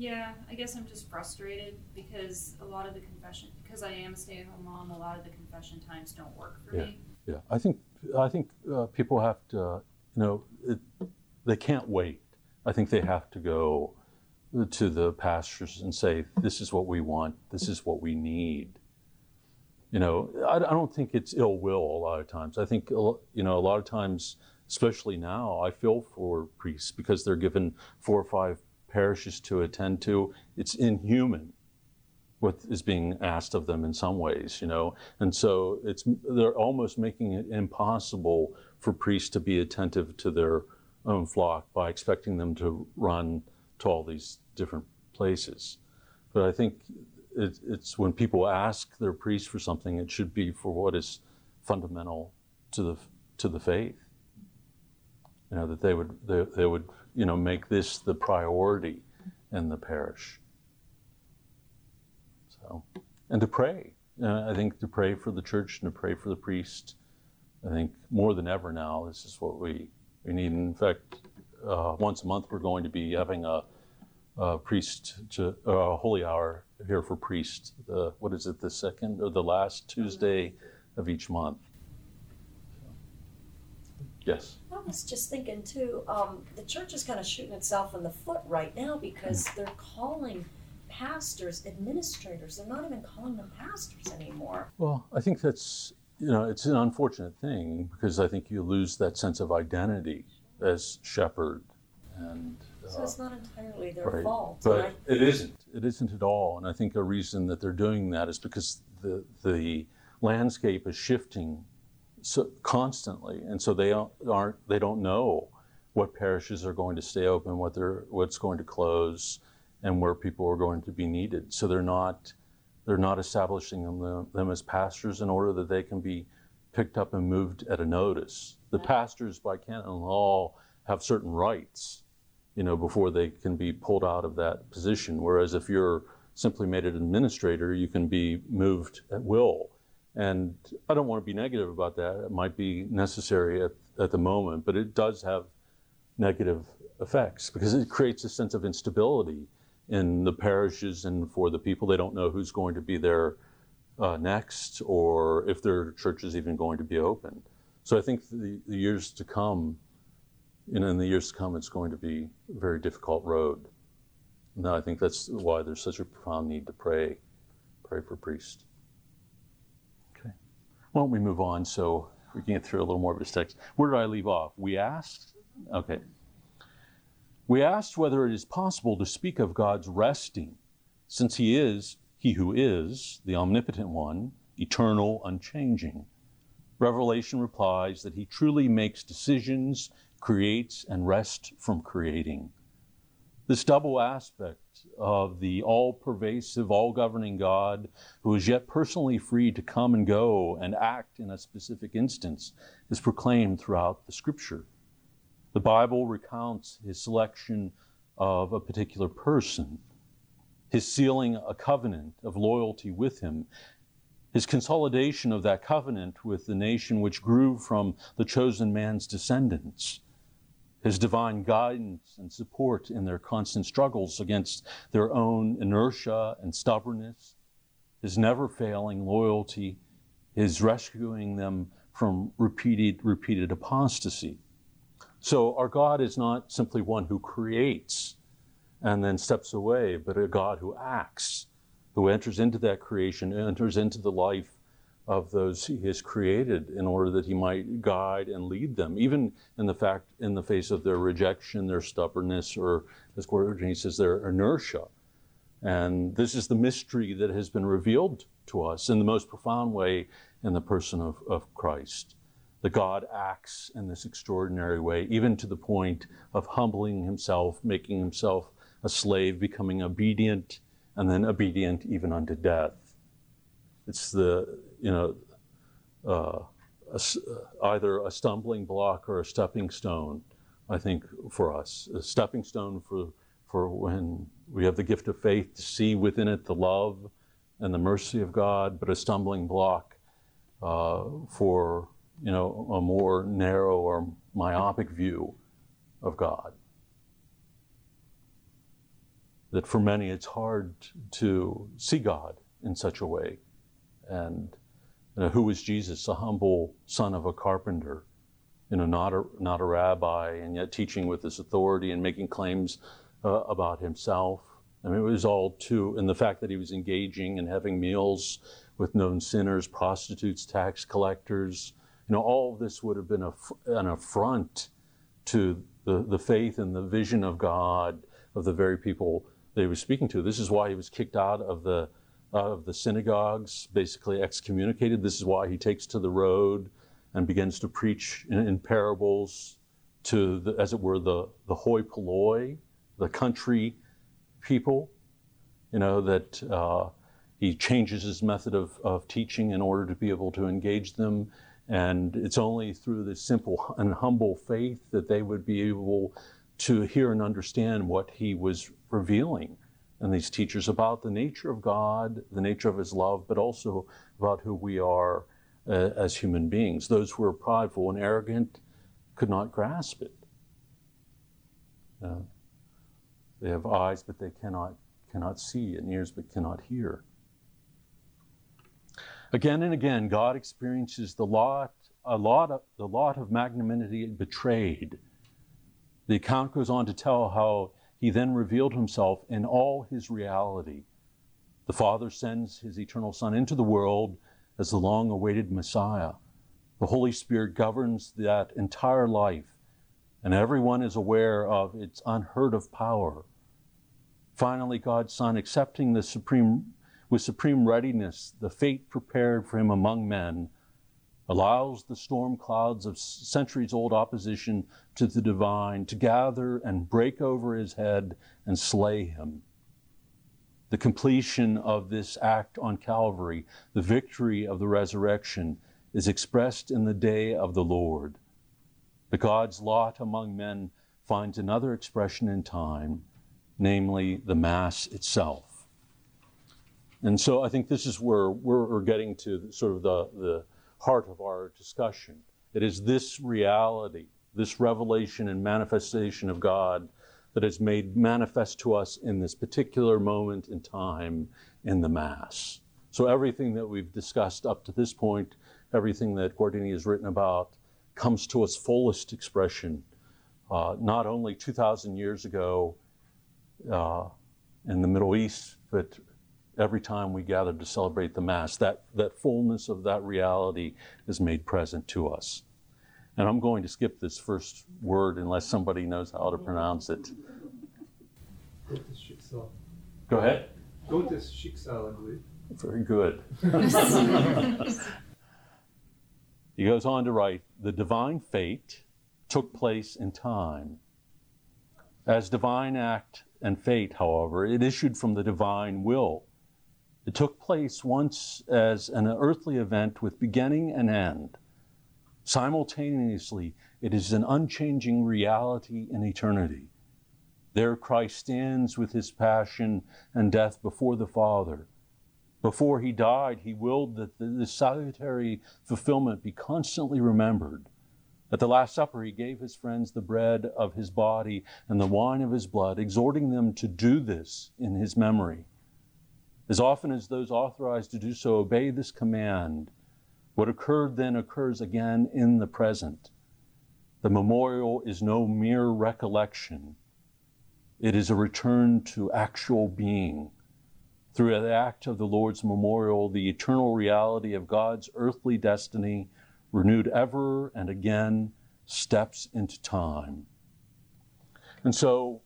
yeah, I guess I'm just frustrated because a lot of the confession, because I am a stay-at-home mom, a lot of the confession times don't work for yeah. me. Yeah, I think I think uh, people have to, you know, it, they can't wait. I think they have to go to the pastors and say, "This is what we want. This is what we need." You know, I, I don't think it's ill will a lot of times. I think uh, you know a lot of times, especially now, I feel for priests because they're given four or five parishes to attend to. It's inhuman what is being asked of them in some ways, you know. And so it's they're almost making it impossible for priests to be attentive to their own flock by expecting them to run to all these different places. But I think it, it's when people ask their priest for something, it should be for what is fundamental to the to the faith. You know that they would they, they would you know, make this the priority in the parish. So, and to pray. Uh, I think to pray for the church and to pray for the priest. I think more than ever now, this is what we, we need. In fact, uh, once a month we're going to be having a, a priest to a holy hour here for priests. The, what is it? The second or the last Tuesday of each month. Yes. I was just thinking too, um, the church is kind of shooting itself in the foot right now because mm. they're calling pastors administrators. They're not even calling them pastors anymore. Well, I think that's you know it's an unfortunate thing because I think you lose that sense of identity as shepherd and. So it's uh, not entirely their right. fault. But it isn't. It isn't at all. And I think a reason that they're doing that is because the the landscape is shifting so constantly, and so they don't, aren't they don't know what parishes are going to stay open, what they're what's going to close, and where people are going to be needed. So they're not they're not establishing them, them as pastors in order that they can be picked up and moved at a notice. The pastors, by canon law, have certain rights, you know, before they can be pulled out of that position. Whereas if you're simply made an administrator, you can be moved at will. And I don't want to be negative about that. It might be necessary at, at the moment, but it does have negative effects because it creates a sense of instability in the parishes and for the people. They don't know who's going to be there uh, next or if their church is even going to be open. So I think the, the years to come, know, in the years to come, it's going to be a very difficult road. And I think that's why there's such a profound need to pray, pray for priests. Okay. Why don't we move on so we can get through a little more of this text? Where did I leave off? We asked? Okay. We asked whether it is possible to speak of God's resting, since He is, He who is, the omnipotent one, eternal, unchanging. Revelation replies that He truly makes decisions, creates, and rests from creating. This double aspect of the all pervasive, all governing God, who is yet personally free to come and go and act in a specific instance, is proclaimed throughout the scripture. The Bible recounts his selection of a particular person, his sealing a covenant of loyalty with him, his consolidation of that covenant with the nation which grew from the chosen man's descendants, his divine guidance and support in their constant struggles against their own inertia and stubbornness, his never failing loyalty, his rescuing them from repeated, repeated apostasy. So our God is not simply one who creates and then steps away, but a God who acts, who enters into that creation, enters into the life of those he has created in order that he might guide and lead them, even in the fact, in the face of their rejection, their stubbornness, or as Guardini says, their inertia. And this is the mystery that has been revealed to us in the most profound way in the person of, of Christ that God acts in this extraordinary way, even to the point of humbling himself, making himself a slave, becoming obedient, and then obedient even unto death. It's the, you know, uh, a, either a stumbling block or a stepping stone, I think, for us. A stepping stone for, for when we have the gift of faith to see within it the love and the mercy of God, but a stumbling block uh, for you know, a more narrow or myopic view of God. That for many it's hard to see God in such a way. And you know, who was Jesus? A humble son of a carpenter, you know, not a, not a rabbi, and yet teaching with this authority and making claims uh, about himself. I mean, it was all too, and the fact that he was engaging and having meals with known sinners, prostitutes, tax collectors, you know, all of this would have been a, an affront to the, the faith and the vision of God of the very people he was speaking to. This is why he was kicked out of the of the synagogues, basically excommunicated. This is why he takes to the road and begins to preach in, in parables to, the, as it were, the, the hoi polloi, the country people. You know, that uh, he changes his method of, of teaching in order to be able to engage them and it's only through this simple and humble faith that they would be able to hear and understand what he was revealing in these teachers about the nature of God, the nature of his love, but also about who we are uh, as human beings. Those who are prideful and arrogant could not grasp it. Uh, they have eyes, but they cannot, cannot see, and ears, but cannot hear. Again and again, God experiences the lot, a lot of, the lot of magnanimity betrayed. The account goes on to tell how he then revealed himself in all his reality. The Father sends his eternal Son into the world as the long awaited Messiah. The Holy Spirit governs that entire life, and everyone is aware of its unheard of power. Finally, God's Son, accepting the supreme, with supreme readiness the fate prepared for him among men, allows the storm clouds of centuries old opposition to the divine to gather and break over his head and slay him. The completion of this act on Calvary, the victory of the resurrection, is expressed in the day of the Lord. The God's lot among men finds another expression in time, namely the Mass itself. And so I think this is where we're, getting to sort of the, the heart of our discussion. It is this reality, this revelation and manifestation of God that is made manifest to us in this particular moment in time in the Mass. So everything that we've discussed up to this point, everything that Guardini has written about, comes to its fullest expression, uh, not only 2,000 years ago uh, in the Middle East, but every time we gather to celebrate the Mass. That, that fullness of that reality is made present to us. And I'm going to skip this first word unless somebody knows how to pronounce it. Go ahead. Gottes Schicksal, Very good. he goes on to write The divine fate took place in time. As divine act and fate, however, it issued from the divine will it took place once as an earthly event with beginning and end. Simultaneously, it is an unchanging reality in eternity. There Christ stands with his passion and death before the Father. Before he died, he willed that this salutary fulfillment be constantly remembered. At the Last Supper, he gave his friends the bread of his body and the wine of his blood, exhorting them to do this in his memory. As often as those authorized to do so obey this command, what occurred then occurs again in the present. The memorial is no mere recollection, it is a return to actual being. Through the act of the Lord's memorial, the eternal reality of God's earthly destiny, renewed ever and again, steps into time. And so,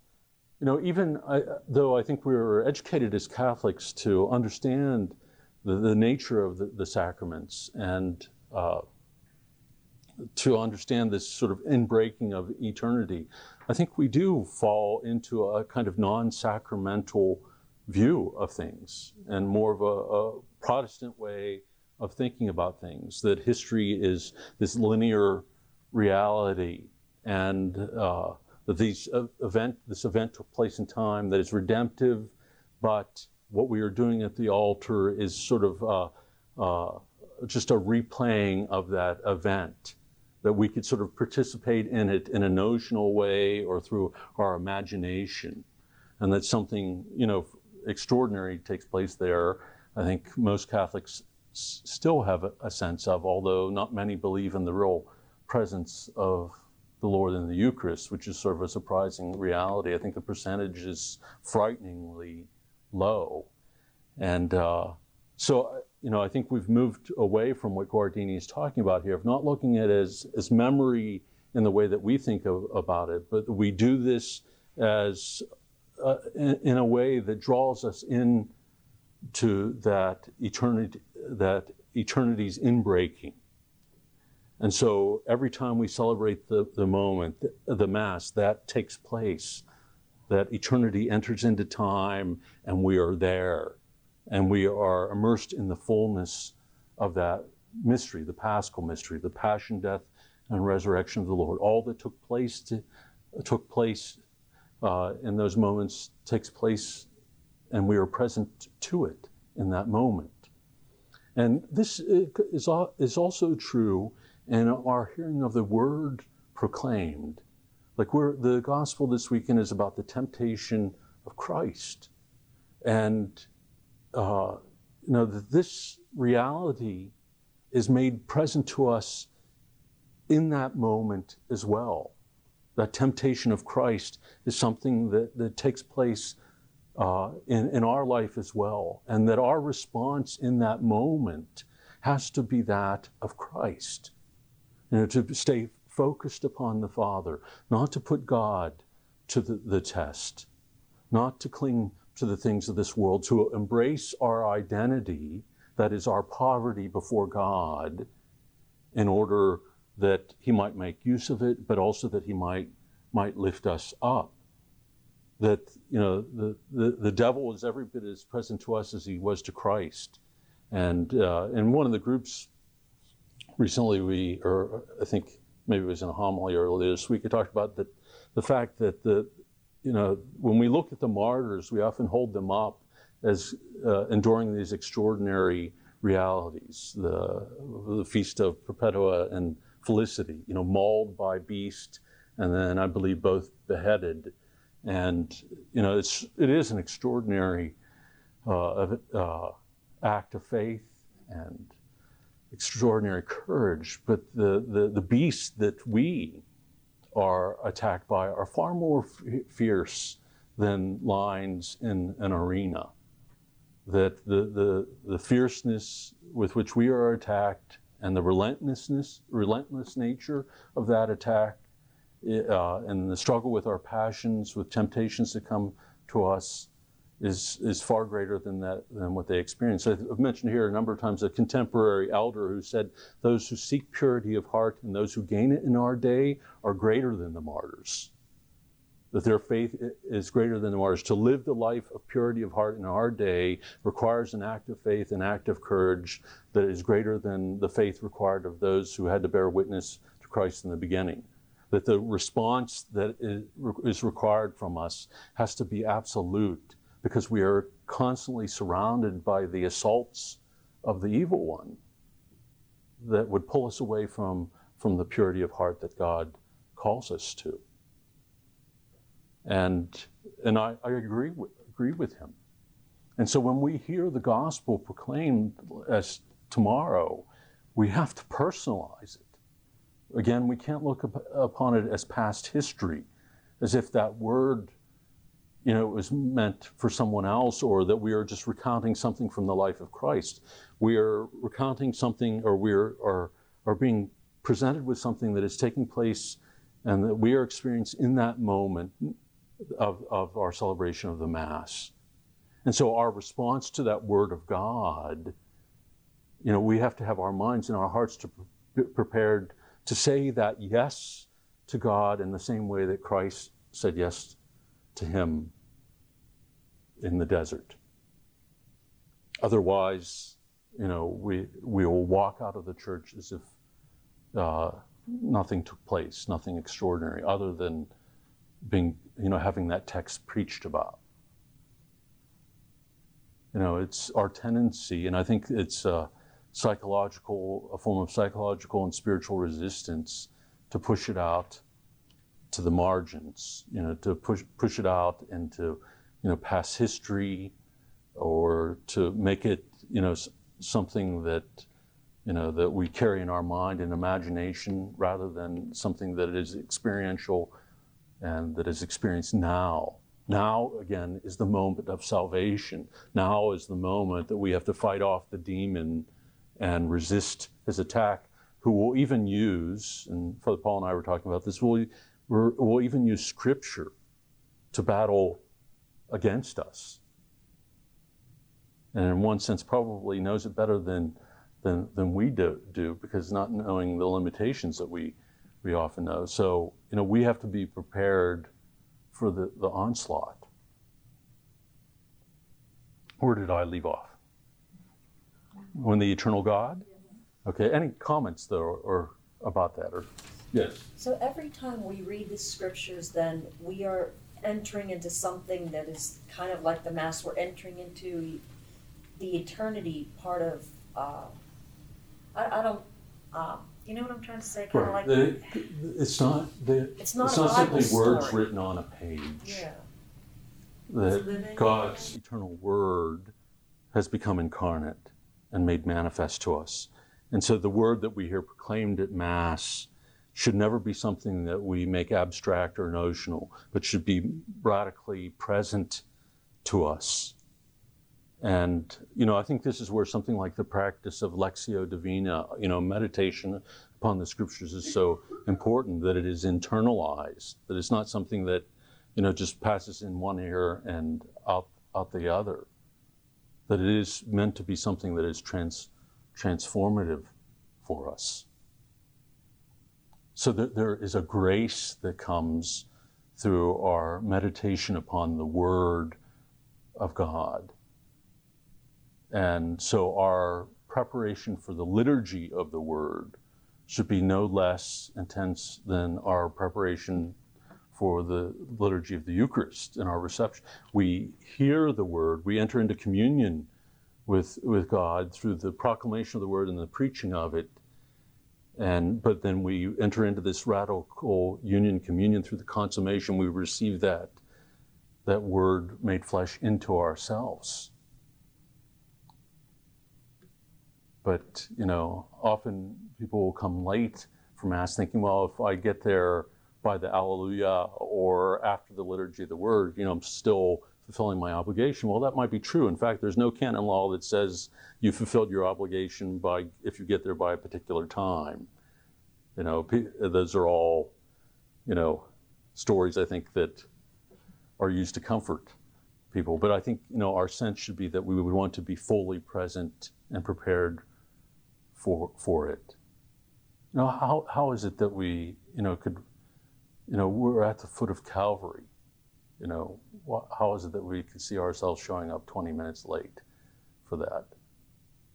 you know, even I, though I think we were educated as Catholics to understand the, the nature of the, the sacraments and uh, to understand this sort of inbreaking of eternity, I think we do fall into a kind of non sacramental view of things and more of a, a, Protestant way of thinking about things, that history is this linear reality and uh, that these uh, event, this event took place in time, that is redemptive, but what we are doing at the altar is sort of uh, uh, just a replaying of that event, that we could sort of participate in it in a notional way or through our imagination, and that something you know extraordinary takes place there. I think most Catholics s- still have a, a sense of, although not many believe in the real presence of the Lord in the Eucharist, which is sort of a surprising reality. I think the percentage is frighteningly low. And uh, so, you know, I think we've moved away from what Guardini is talking about here, of not looking at it as, as memory in the way that we think of, about it, but we do this as uh, in, in, a way that draws us in to that eternity, that eternity's inbreaking. And so every time we celebrate the, the moment, the, the Mass, that takes place. That eternity enters into time and we are there. And we are immersed in the fullness of that mystery, the paschal mystery, the passion, death, and resurrection of the Lord. All that took place to, took place uh, in those moments takes place, and we are present to it in that moment. And this is, is also true and our hearing of the word proclaimed. Like we're, the gospel this weekend is about the temptation of Christ. And, uh, you know, this reality is made present to us in that moment as well. that temptation of Christ is something that, that takes place uh, in, in our life as well. And that our response in that moment has to be that of Christ. You know, to stay focused upon the Father, not to put God to the, the test, not to cling to the things of this world, to embrace our identity, that is our poverty before God, in order that He might make use of it, but also that He might, might lift us up. That, you know, the, the, the devil is every bit as present to us as he was to Christ. And uh, in one of the groups recently, we, or I think maybe it was in a homily earlier this week, we talked about that the fact that the, you know, when we look at the martyrs, we often hold them up as uh, enduring these extraordinary realities. The, the feast of Perpetua and Felicity, you know, mauled by beast, and then I believe both beheaded. And, you know, it's, it is an extraordinary uh, uh, act of faith and extraordinary courage. But the, the, the beasts that we are attacked by are far more f- fierce than lions in an arena. That the, the, the fierceness with which we are attacked and the relentlessness, relentless nature of that attack, uh, and the struggle with our passions, with temptations that come to us, is is far greater than that than what they experience. I've mentioned here a number of times a contemporary elder who said, "Those who seek purity of heart and those who gain it in our day are greater than the martyrs." That their faith is greater than the martyrs. To live the life of purity of heart in our day requires an act of faith, an act of courage that is greater than the faith required of those who had to bear witness to Christ in the beginning that the response that is required from us has to be absolute because we are constantly surrounded by the assaults of the evil one that would pull us away from, from the purity of heart that God calls us to. And, and I, I agree, with, agree with him. And so when we hear the gospel proclaimed as tomorrow, we have to personalize it. Again, we can't look up, upon it as past history, as if that word you know, it was meant for someone else or that we are just recounting something from the life of Christ. We are recounting something or we are, are, are being presented with something that is taking place and that we are experiencing in that moment of, of our celebration of the Mass. And so our response to that Word of God, you know, we have to have our minds and our hearts to prepared to say that yes to God in the same way that Christ said yes to him in the desert. Otherwise, you know, we, we will walk out of the church as if uh, nothing took place, nothing extraordinary, other than being, you know, having that text preached about. You know, it's our tendency, and I think it's a psychological, a form of psychological and spiritual resistance to push it out to the margins, you know, to push push it out into, you know, past history, or to make it, you know, something that, you know, that we carry in our mind and imagination, rather than something that is experiential, and that is experienced now. Now again is the moment of salvation. Now is the moment that we have to fight off the demon and resist his attack. Who will even use, and Father Paul and I were talking about this, will we will even use scripture to battle against us. And in one sense, probably knows it better than, than, than we do, do because not knowing the limitations that we, we often know. So, you know, we have to be prepared for the, the onslaught. Where did I leave off? When the eternal God? Okay, any comments though or, or about that or Yes. So every time we read the scriptures, then we are entering into something that is kind of like the Mass. We're entering into the eternity part of. Uh, I, I, don't. Uh, you know what I'm trying to say? Kind right. of like. The, it's not. The, it's not, it's not simply story. words written on a page. Yeah. That God's eternal Word has become incarnate and made manifest to us. And so the word that we hear proclaimed at Mass should never be something that we make abstract or notional, but should be radically present to us. And, you know, I think this is where something like the practice of Lectio Divina, you know, meditation upon the scriptures is so important that it is internalized, that it's not something that, you know, just passes in one ear and out, out the other, that it is meant to be something that is trans, transformative for us. So that there is a grace that comes through our meditation upon the Word of God. And so our preparation for the liturgy of the Word should be no less intense than our preparation for the liturgy of the Eucharist and our reception. We hear the Word, we enter into communion with, with God through the proclamation of the Word and the preaching of it. And but then we enter into this radical union communion through the consummation. We receive that that word made flesh into ourselves. But, you know, often people will come late for Mass thinking, well, if I get there by the Alleluia or after the liturgy of the word, you know, I'm still fulfilling my obligation. Well, that might be true. In fact, there's no canon law that says you fulfilled your obligation by if you get there by a particular time. You know, those are all, you know, stories I think that are used to comfort people. But I think you know our sense should be that we would want to be fully present and prepared for for it. You know, how how is it that we you know could you know we're at the foot of Calvary. You know, how is it that we can see ourselves showing up 20 minutes late for that?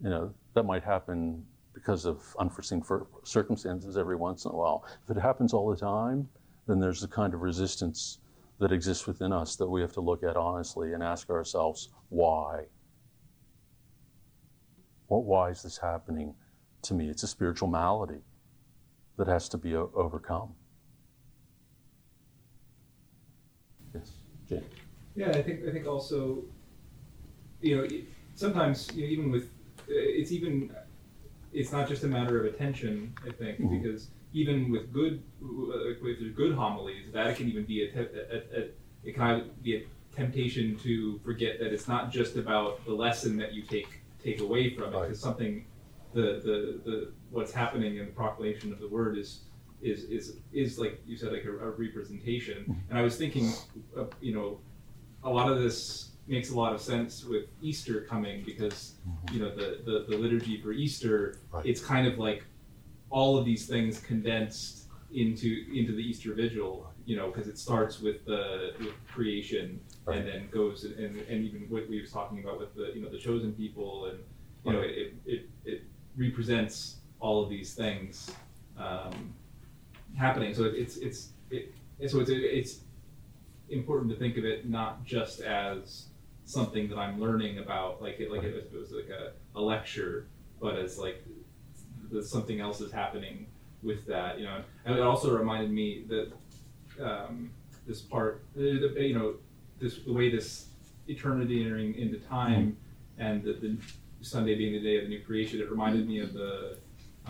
You know, that might happen because of unforeseen circumstances every once in a while. If it happens all the time, then there's a kind of resistance that exists within us that we have to look at honestly and ask ourselves, why? What, why is this happening to me? It's a spiritual malady that has to be overcome. Yes, Jane. Yeah, I think I think also, you know, sometimes you know, even with it's even it's not just a matter of attention. I think mm-hmm. because even with good with good homilies, that can even be a, a, a, it can be a temptation to forget that it's not just about the lesson that you take take away from it. Because something, the, the the what's happening in the proclamation of the word is is is is like you said, like a, a representation. And I was thinking, uh, you know, a lot of this makes a lot of sense with Easter coming because mm-hmm. you know the, the, the liturgy for Easter, right. it's kind of like all of these things condensed into into the Easter Vigil. You know, because it starts with the with creation right. and then goes and, and even what we was talking about with the you know the chosen people and you know it, it it represents all of these things um, happening. So it's it's it, so it's it's important to think of it not just as something that I'm learning about, like it like if it was like a, a lecture, but as like something else is happening with that. You know, and it also reminded me that um, this part, uh, you know, this the way this eternity entering into time, mm-hmm. and the, the, Sunday being the day of the new creation. It reminded me of the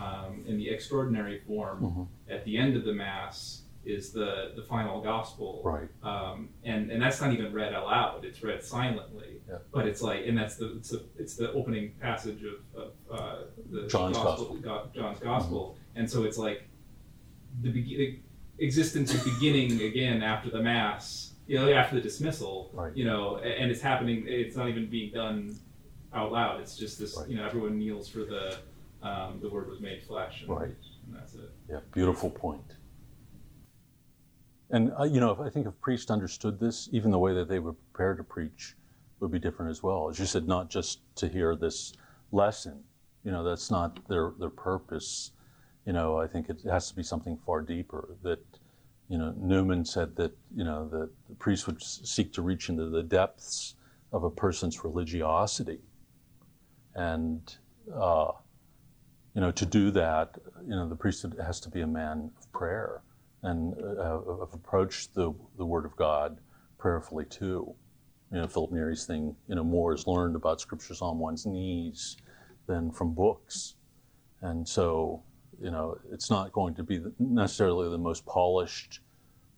um, in the extraordinary form mm-hmm. at the end of the mass is the the final gospel, right? Um, and and that's not even read aloud; it's read silently. Yeah. But it's like, and that's the it's the, it's the opening passage of, of uh, the John's gospel, gospel. John's gospel, mm-hmm. and so it's like the, be- the existence is beginning again after the mass, you know, after the dismissal, right. you know, and it's happening. It's not even being done out loud. It's just this, right. you know, everyone kneels for the um, the word was made flesh, and, right? And that's it. Yeah, beautiful point. And uh, you know, I think if priests understood this, even the way that they were prepared to preach would be different as well. As you said, not just to hear this lesson. You know, that's not their their purpose. You know, I think it has to be something far deeper. That you know, Newman said that you know that the priest would seek to reach into the depths of a person's religiosity, and uh, you know, to do that, you know, the priest has to be a man of prayer and uh, have approached the, the Word of God prayerfully too. You know, Philip Neri's thing, you know, more is learned about scriptures on one's knees than from books. And so you know, it's not going to be necessarily the most polished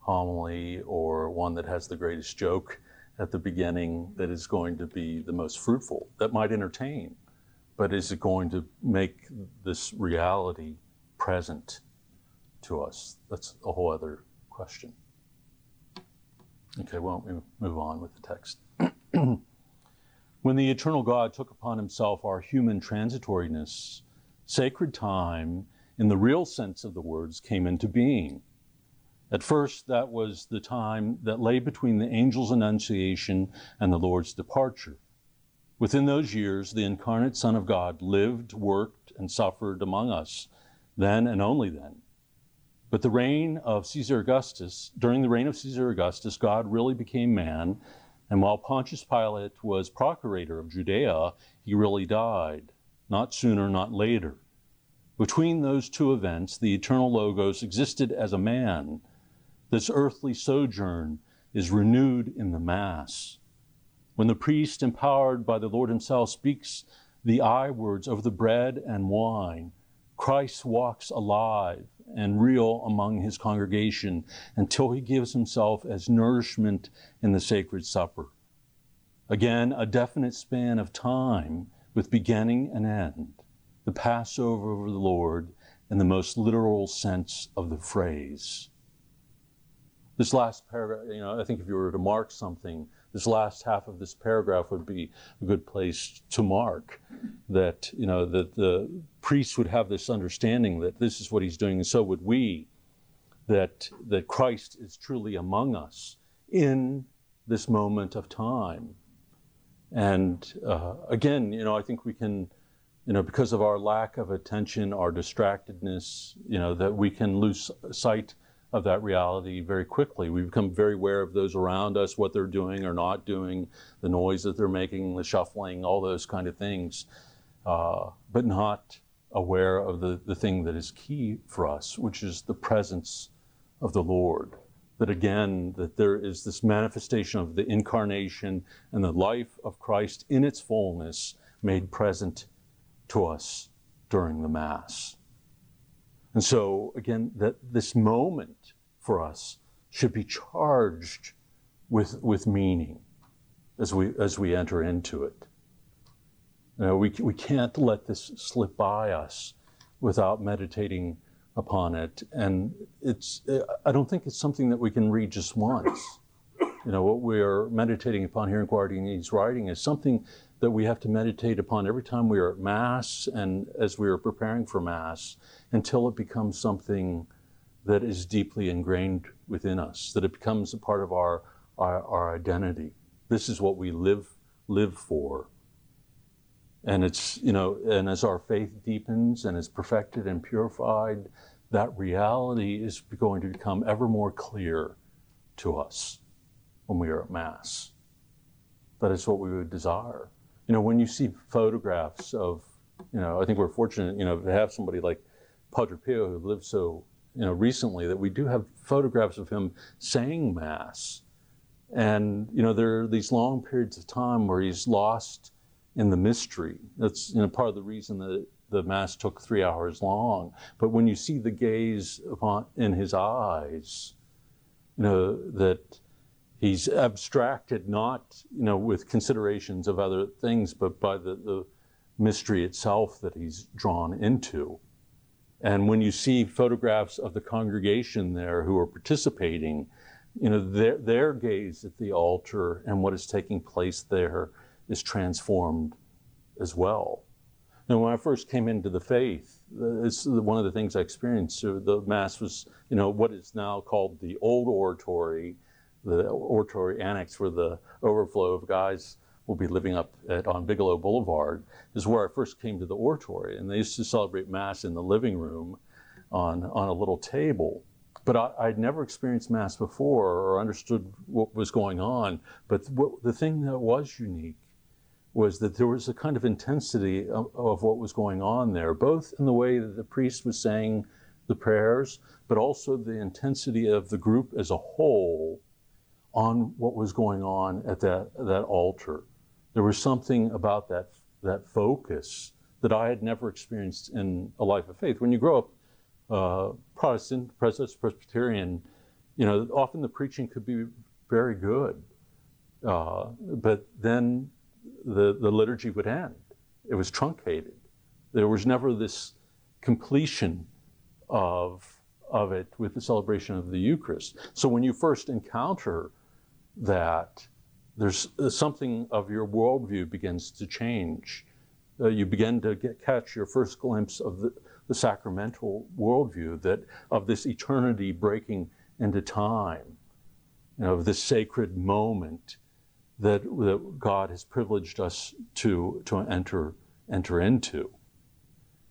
homily or one that has the greatest joke at the beginning that is going to be the most fruitful, that might entertain, but is it going to make this reality present to us? That's a whole other question. Okay, well, we move on with the text. *clears throat* when the eternal God took upon himself our human transitoriness, sacred time, in the real sense of the words, came into being. At first, that was the time that lay between the angel's annunciation and the Lord's departure. Within those years, the incarnate Son of God lived, worked, and suffered among us, then and only then. But the reign of Caesar Augustus, during the reign of Caesar Augustus, God really became man, and while Pontius Pilate was procurator of Judea, he really died, not sooner, not later. Between those two events, the eternal Logos existed as a man. This earthly sojourn is renewed in the Mass. When the priest, empowered by the Lord Himself, speaks the I words over the bread and wine, Christ walks alive and real among his congregation until he gives himself as nourishment in the sacred supper. Again, a definite span of time with beginning and end, the Passover of the Lord in the most literal sense of the phrase. This last paragraph, you know, I think if you were to mark something, this last half of this paragraph would be a good place to mark that you know that the priests would have this understanding that this is what he's doing and so would we that that Christ is truly among us in this moment of time. And uh, again you know I think we can you know because of our lack of attention our distractedness you know that we can lose sight of that reality very quickly. We become very aware of those around us, what they're doing or not doing, the noise that they're making, the shuffling, all those kind of things, uh, but not aware of the, the thing that is key for us, which is the presence of the Lord. That again, that there is this manifestation of the incarnation and the life of Christ in its fullness made present to us during the Mass. And so, again, that this moment for us should be charged with, with meaning as we, as we enter into it. You know, we, we can't let this slip by us without meditating upon it. And it's, I don't think it's something that we can read just once. You know, what we are meditating upon here in Guardini's writing is something that we have to meditate upon every time we are at Mass and as we are preparing for Mass until it becomes something that is deeply ingrained within us, that it becomes a part of our, our, our identity. This is what we live, live for. And it's, you know, and as our faith deepens and is perfected and purified, that reality is going to become ever more clear to us when we are at Mass. That is what we would desire you know, when you see photographs of, you know, I think we're fortunate, you know, to have somebody like Padre Pio who lived so, you know, recently that we do have photographs of him saying Mass. And, you know, there are these long periods of time where he's lost in the mystery. That's, you know, part of the reason that the Mass took three hours long. But when you see the gaze upon, in his eyes, you know, that he's abstracted not you know with considerations of other things but by the, the mystery itself that he's drawn into and when you see photographs of the congregation there who are participating you know their, their gaze at the altar and what is taking place there is transformed as well and when I first came into the faith, it's one of the things I experienced. The Mass was, you know, what is now called the Old Oratory, the oratory annex where the overflow of guys will be living up at, on Bigelow Boulevard is where I first came to the oratory. And they used to celebrate Mass in the living room on, on a little table. But I, would never experienced Mass before or understood what was going on. But what, the thing that was unique was that there was a kind of intensity of, of what was going on there, both in the way that the priest was saying the prayers, but also the intensity of the group as a whole on what was going on at that, that altar. There was something about that, that focus that I had never experienced in a life of faith. When you grow up uh, Protestant, Presbyterian, you know, often the preaching could be very good, uh, but then the, the liturgy would end. It was truncated. There was never this completion of, of it with the celebration of the Eucharist. So when you first encounter that, there's something of your worldview begins to change. Uh, you begin to get, catch your first glimpse of the, the sacramental worldview that of this eternity breaking into time, you know, of this sacred moment that, that God has privileged us to, to enter, enter into.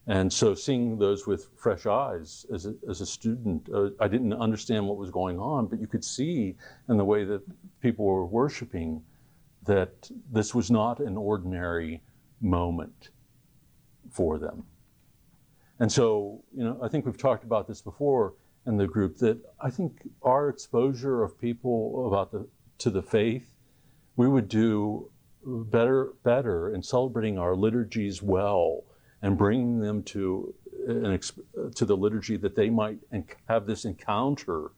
And so seeing those with fresh eyes as a, as a student, uh, I didn't understand what was going on, but you could see in the way that people were worshiping that this was not an ordinary moment for them. And so, you know, I think we've talked about this before in the group that I think our exposure of people about the to the faith, we would do better better in celebrating our liturgies well and bringing them to an, to the liturgy that they might have this encounter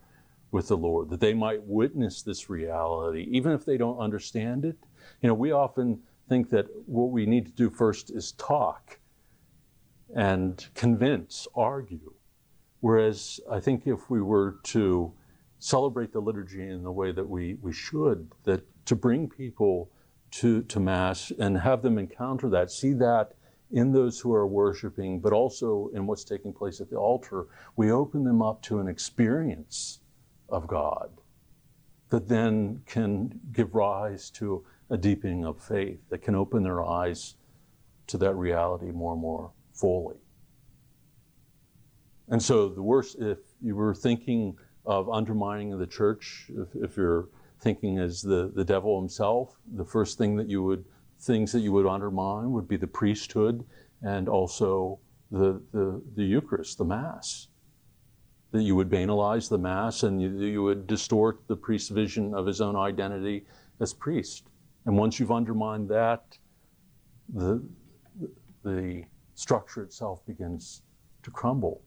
with the Lord, that they might witness this reality, even if they don't understand it. You know, we often think that what we need to do first is talk and convince, argue. Whereas I think if we were to celebrate the liturgy in the way that we, we should, that to bring people to, to Mass and have them encounter that, see that in those who are worshiping, but also in what's taking place at the altar, we open them up to an experience of God that then can give rise to a deepening of faith, that can open their eyes to that reality more and more fully. And so, the worst, if you were thinking of undermining the church, if, if you're thinking as the, the devil himself, the first thing that you would things that you would undermine would be the priesthood and also the, the, the Eucharist, the Mass. That you would banalize the Mass and you, you would distort the priest's vision of his own identity as priest. And once you've undermined that, the, the structure itself begins to crumble.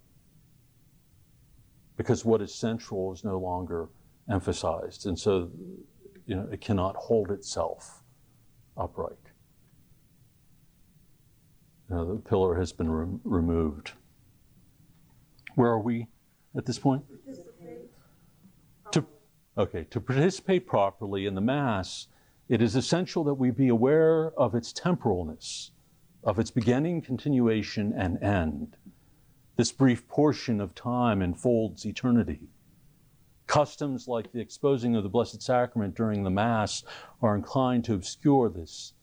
Because what is central is no longer emphasized. And so, you know, it cannot hold itself upright. Uh, the pillar has been re- removed. Where are we at this point? To, okay, to participate properly in the Mass, it is essential that we be aware of its temporalness, of its beginning, continuation, and end. This brief portion of time enfolds eternity. Customs like the exposing of the Blessed Sacrament during the Mass are inclined to obscure this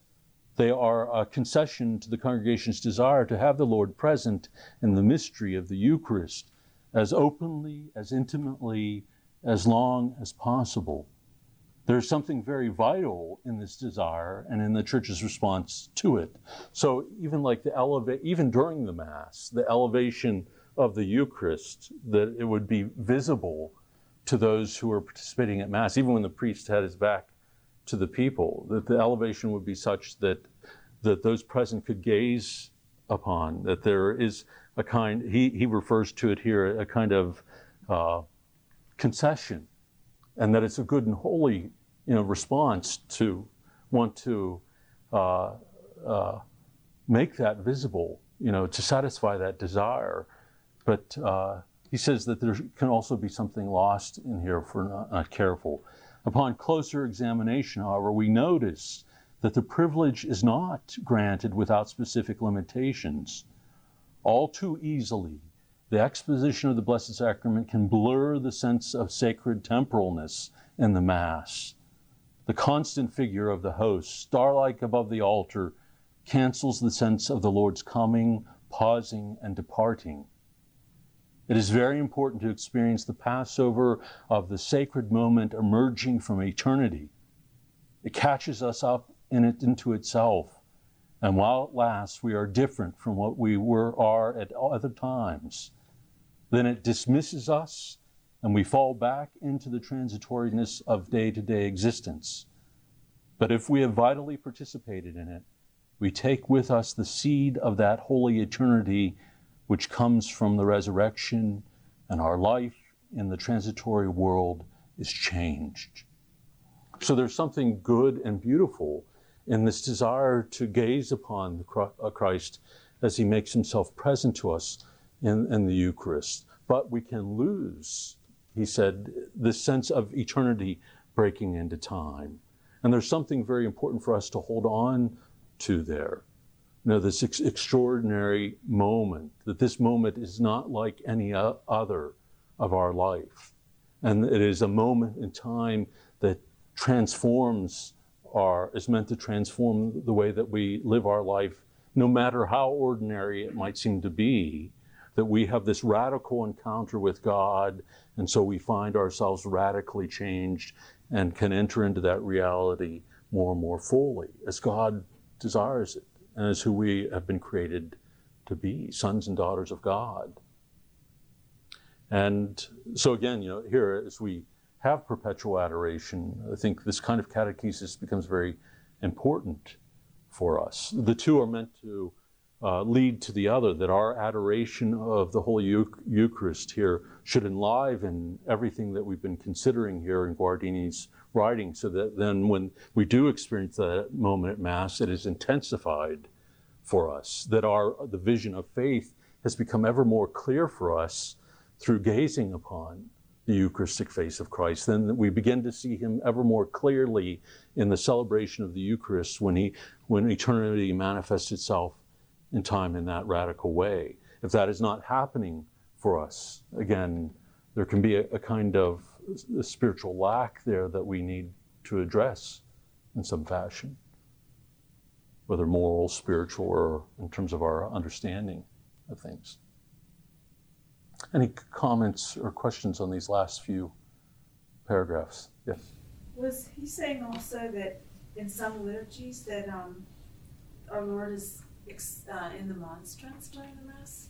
they are a concession to the congregation's desire to have the Lord present in the mystery of the Eucharist as openly, as intimately, as long as possible. There's something very vital in this desire and in the church's response to it. So even like the elevate, even during the Mass, the elevation of the Eucharist, that it would be visible to those who are participating at Mass, even when the priest had his back to the people, that the elevation would be such that, that those present could gaze upon, that there is a kind, he, he refers to it here, a kind of uh, concession, and that it's a good and holy you know, response to want to uh, uh, make that visible, you know, to satisfy that desire. But uh, he says that there can also be something lost in here if we're not, not careful. Upon closer examination, however, we notice that the privilege is not granted without specific limitations. All too easily, the exposition of the Blessed Sacrament can blur the sense of sacred temporalness in the Mass. The constant figure of the host, star-like above the altar, cancels the sense of the Lord's coming, pausing, and departing. It is very important to experience the Passover of the sacred moment emerging from eternity. It catches us up in it into itself. And while it lasts, we are different from what we were are at other times. Then it dismisses us and we fall back into the transitoriness of day to day existence. But if we have vitally participated in it, we take with us the seed of that holy eternity which comes from the resurrection, and our life in the transitory world is changed. So there's something good and beautiful in this desire to gaze upon uh, Christ as he makes himself present to us in, in the Eucharist. But we can lose, he said, this sense of eternity breaking into time. And there's something very important for us to hold on to there. You know, this ex- extraordinary moment, that this moment is not like any other of our life. And it is a moment in time that transforms our, is meant to transform the way that we live our life, no matter how ordinary it might seem to be, that we have this radical encounter with God, and so we find ourselves radically changed and can enter into that reality more and more fully as God desires it as who we have been created to be, sons and daughters of God. And so again, you know, here as we have perpetual adoration, I think this kind of catechesis becomes very important for us. The two are meant to uh, lead to the other, that our adoration of the Holy Eucharist here should enliven everything that we've been considering here in Guardini's writing, so that then when we do experience that moment at Mass, it is intensified for us, that our the vision of faith has become ever more clear for us through gazing upon the Eucharistic face of Christ. Then we begin to see him ever more clearly in the celebration of the Eucharist when he when eternity manifests itself in time in that radical way. If that is not happening for us, again, there can be a, a kind of a spiritual lack there that we need to address in some fashion, whether moral, spiritual, or in terms of our understanding of things. Any comments or questions on these last few paragraphs? Yes. Was he saying also that in some liturgies that um, our Lord is uh, in the monstrance during the Mass?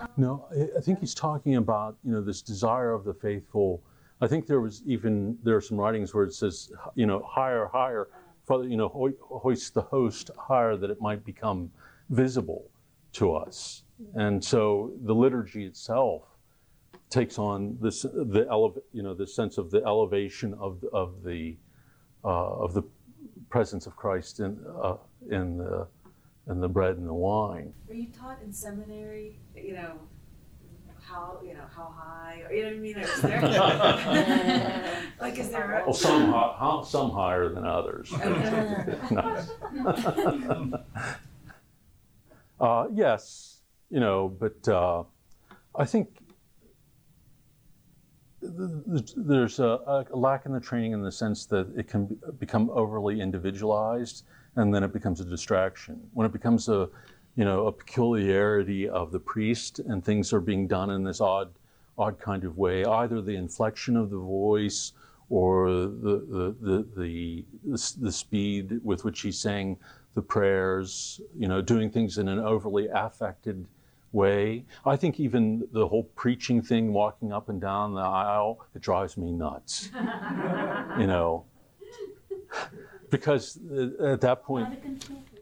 Um, no, I think he's talking about you know this desire of the faithful. I think there was even there are some writings where it says you know higher, higher, Father, you know ho- hoist the host higher that it might become visible to us. And so the liturgy itself takes on this the elev- you know the sense of the elevation of of the uh, of the presence of Christ in uh, in the and the bread and the wine. Were you taught in seminary, you know, how you know how high, or you know what I mean? Is there *laughs* like is there? Well, some some higher than others. *laughs* *laughs* uh, yes, you know, but uh, I think there's a, a, lack in the training in the sense that it can become overly individualized and then it becomes a distraction. When it becomes a, you know, a peculiarity of the priest and things are being done in this odd, odd kind of way, either the inflection of the voice or the, the, the, the, the speed with which he's saying the prayers, you know, doing things in an overly affected way. I think even the whole preaching thing, walking up and down the aisle, it drives me nuts. *laughs* you know, because uh, at that point.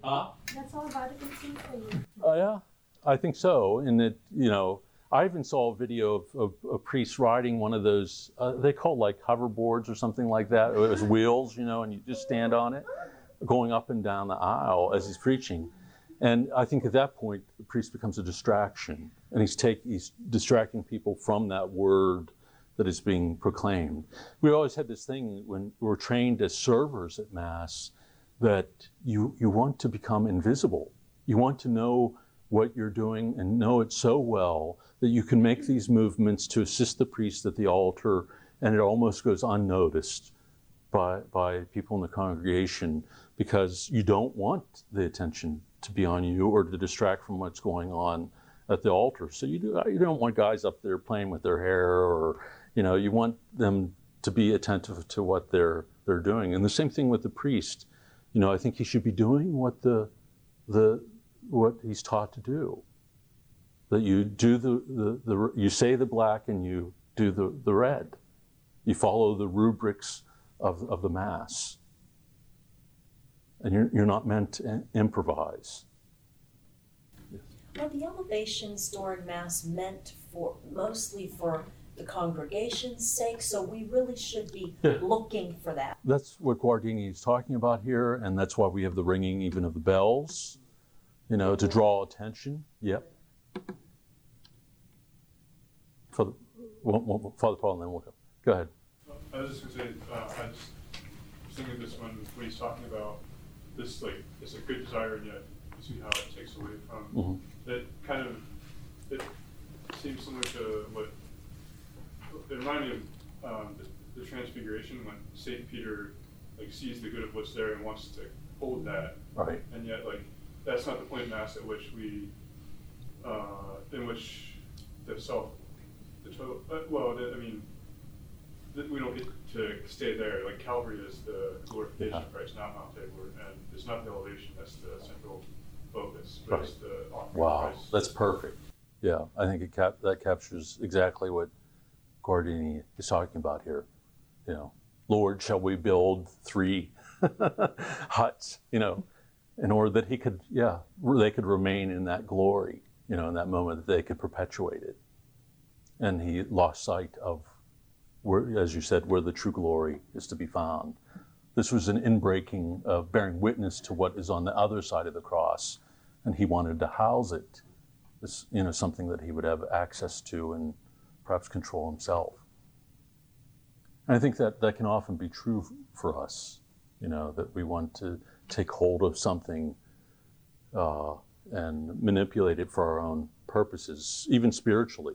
Uh, That's all Vatican II for you. Oh, uh, yeah, I think so. And it, you know, I even saw a video of, of a priest riding one of those, uh, they call like hoverboards or something like that. It was wheels, you know, and you just stand on it, going up and down the aisle as he's preaching. And I think at that point, the priest becomes a distraction, and he's take, he's distracting people from that word that is being proclaimed. We always had this thing when we were trained as servers at Mass that you, you want to become invisible. You want to know what you're doing and know it so well that you can make these movements to assist the priest at the altar, and it almost goes unnoticed by, by people in the congregation because you don't want the attention to be on you or to distract from what's going on at the altar. So you, do, you don't want guys up there playing with their hair or you know, you want them to be attentive to what they're they're doing. And the same thing with the priest. You know, I think he should be doing what the the what he's taught to do. That you do the, the, the you say the black and you do the, the red. You follow the rubrics of, of the Mass. And you're, you're not meant to improvise. Are the elevations during Mass meant for mostly for the congregation's sake? So we really should be Yeah. looking for that. That's what Guardini is talking about here, and that's why we have the ringing even of the bells, you know, to draw attention. Yep. Father, well, well, Father Paul, and then we'll go. Go ahead. I was just gonna say, uh, I just was thinking of this when, when he's talking about this, like, it's a good desire and yet you see how it takes away from. Mhm. It kind of, it seems similar to what, it reminded me of, um, the, the transfiguration when Saint Peter, like, sees the good of what's there and wants to hold that. Right. And yet, like, that's not the point of mass at which we, uh, in which the self, the total, uh, well, the, I mean, that we don't get to stay there. Like Calvary is the glorification of Christ, not Mount Tabor, and it's not the elevation that's the central focus, but it's the Wow, Christ. that's perfect. Yeah, I think it cap- that captures exactly what Guardini is talking about here. You know, Lord, shall we build three *laughs* huts? You know, in order that he could, yeah, they could remain in that glory. You know, in that moment that they could perpetuate it. And he lost sight of where, as you said, where the true glory is to be found. This was an inbreaking of bearing witness to what is on the other side of the cross, and he wanted to house it. It's you know something that he would have access to and perhaps control himself. And I think that that can often be true for us. You know that we want to take hold of something uh, and manipulate it for our own purposes, even spiritually.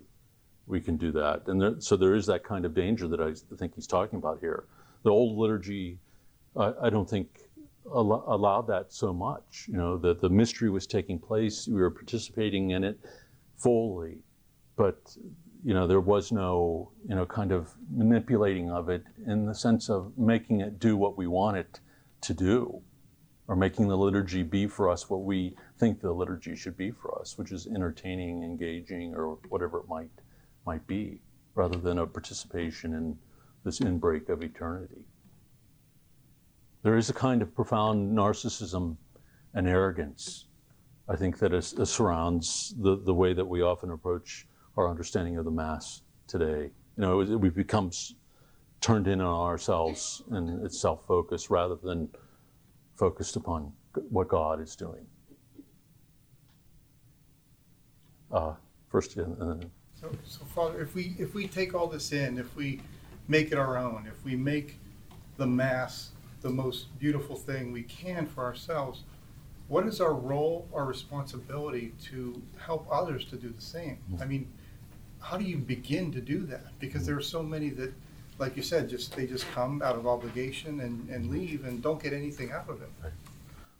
We can do that, and there, so there is that kind of danger that I think he's talking about here. The old liturgy I, I don't think al- allowed that so much. You know, that the mystery was taking place, we were participating in it fully, but you know, there was no you know kind of manipulating of it in the sense of making it do what we want it to do, or making the liturgy be for us what we think the liturgy should be for us, which is entertaining, engaging, or whatever it might might be, rather than a participation in this inbreak of eternity. There is a kind of profound narcissism and arrogance, I think, that is, is surrounds the, the way that we often approach our understanding of the Mass today. You know, it, we become turned in on ourselves and it's self focused rather than focused upon what God is doing. Uh, first, and and then So, so Father, if we, if we take all this in, if we make it our own, if we make the Mass the most beautiful thing we can for ourselves, what is our role, our responsibility to help others to do the same? I mean, how do you begin to do that? Because there are so many that, like you said, just, they just come out of obligation and, and leave and don't get anything out of it.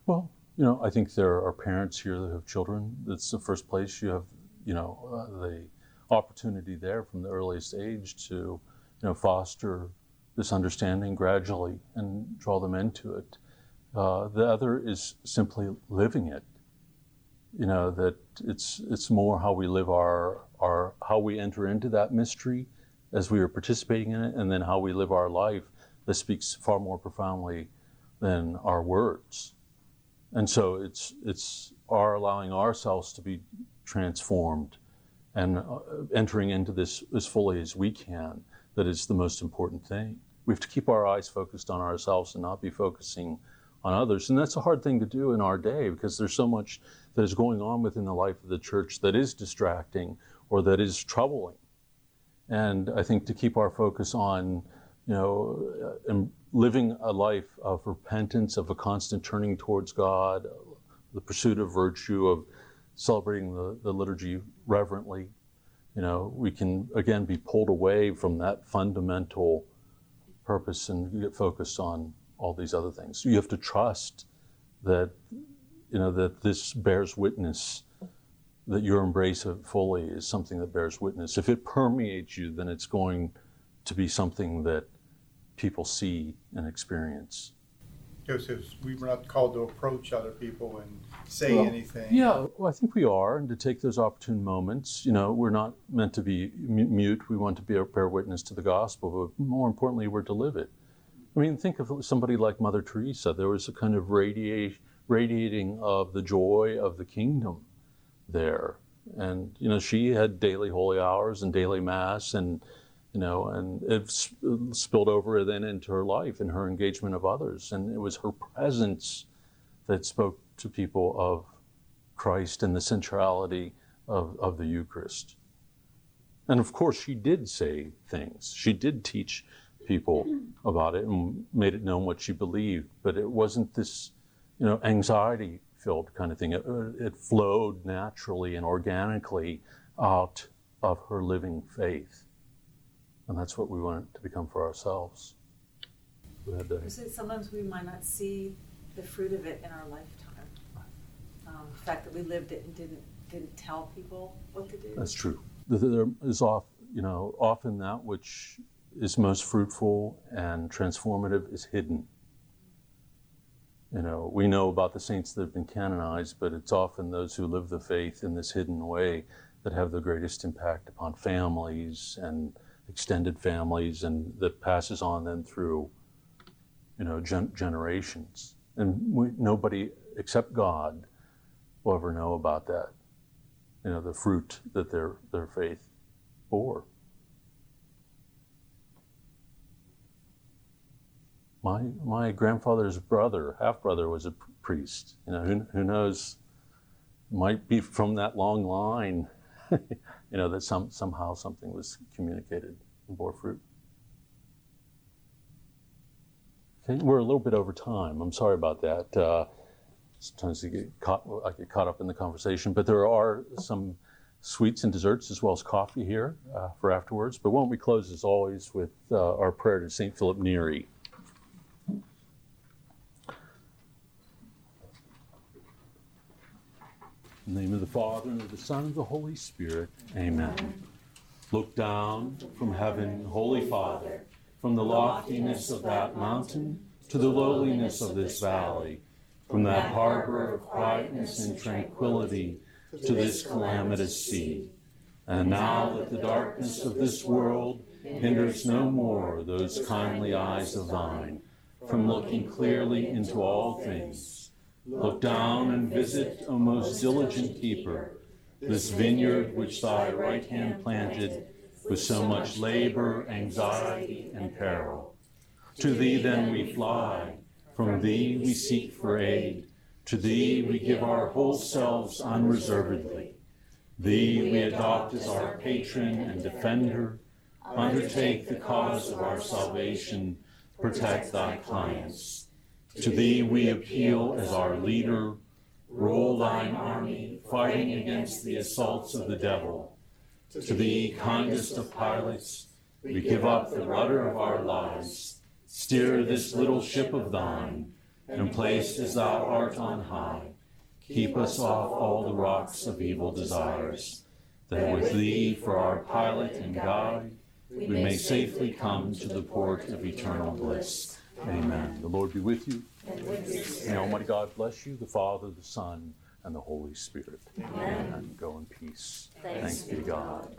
Well, you know, I think there are parents here that have children. That's the first place you have, you know, uh, the opportunity there from the earliest age to, you know, foster this understanding gradually and draw them into it. Uh, the other is simply living it. You know that it's it's more how we live our our how we enter into that mystery as we are participating in it, and then how we live our life that speaks far more profoundly than our words. And so it's it's our allowing ourselves to be transformed and uh, entering into this as fully as we can that is the most important thing. We have to keep our eyes focused on ourselves and not be focusing on others. And that's a hard thing to do in our day because there's so much that is going on within the life of the church that is distracting or that is troubling. And I think to keep our focus on, you know, uh, living a life of repentance, of a constant turning towards God, the pursuit of virtue, of celebrating the, the liturgy reverently, you know, we can again be pulled away from that fundamental purpose and get focused on all these other things. You have to trust that, you know, that this bears witness, that your embrace of it fully is something that bears witness. If it permeates you, then it's going to be something that people see and experience. Joseph, we were not called to approach other people and say Well, anything. Yeah, well, I think we are, and to take those opportune moments. You know, we're not meant to be mute. We want to be a bear witness to the gospel, but more importantly, we're to live it. I mean, think of somebody like Mother Teresa. There was a kind of radiate, radiating of the joy of the kingdom there. And, you know, she had daily holy hours and daily mass and, you know, and it spilled over then into her life and her engagement of others. And it was her presence that spoke to people of Christ and the centrality of, of the Eucharist. And of course, she did say things. She did teach people about it and made it known what she believed, but it wasn't this, you know, anxiety filled kind of thing. It, it flowed naturally and organically out of her living faith. And that's what we want to become for ourselves. To... Sometimes we might not see the fruit of it in our lifetime. Um, the fact that we lived it and didn't didn't tell people what to do. That's true. There is off, you know, often that which is most fruitful and transformative is hidden. You know, we know about the saints that have been canonized, but it's often those who live the faith in this hidden way that have the greatest impact upon families and extended families, and that passes on then through, you know, gen- generations. And we, nobody except God will ever know about that. You know, the fruit that their their faith bore. My my grandfather's brother, half brother, was a priest. You know, who, who knows? Might be from that long line. *laughs* you know that some somehow something was communicated and bore fruit. Okay, we're a little bit over time. I'm sorry about that. Uh, sometimes I get caught I get caught up in the conversation, but there are some sweets and desserts as well as coffee here uh, for afterwards. But why don't we close as always with uh, our prayer to Saint Philip Neri. In the name of the Father, and of the Son, and of the Holy Spirit. Amen. Look down from heaven, Holy Father, from the loftiness of that mountain to the lowliness of this valley, from that harbor of quietness and tranquility to this calamitous sea. And now that the darkness of this world hinders no more those kindly eyes of thine from looking clearly into all things Look down and visit, O most diligent keeper, this vineyard which thy right hand planted with so much labor, anxiety, and peril. To thee then we fly, from thee we seek for aid, to thee we give our whole selves unreservedly. Thee we adopt as our patron and defender, undertake the cause of our salvation, protect thy clients. To thee we appeal as our leader. Roll thine army, fighting against the assaults of the devil. To thee, kindest of pilots, we give up the rudder of our lives. Steer this little ship of thine, and placed as thou art on high, keep us off all the rocks of evil desires, that with thee for our pilot and guide, we may safely come to the port of eternal bliss. Amen. The Lord be with you. And May Almighty God bless you, the Father, the Son, and the Holy Spirit. Amen. And go in peace. Thanks, Thanks be to God.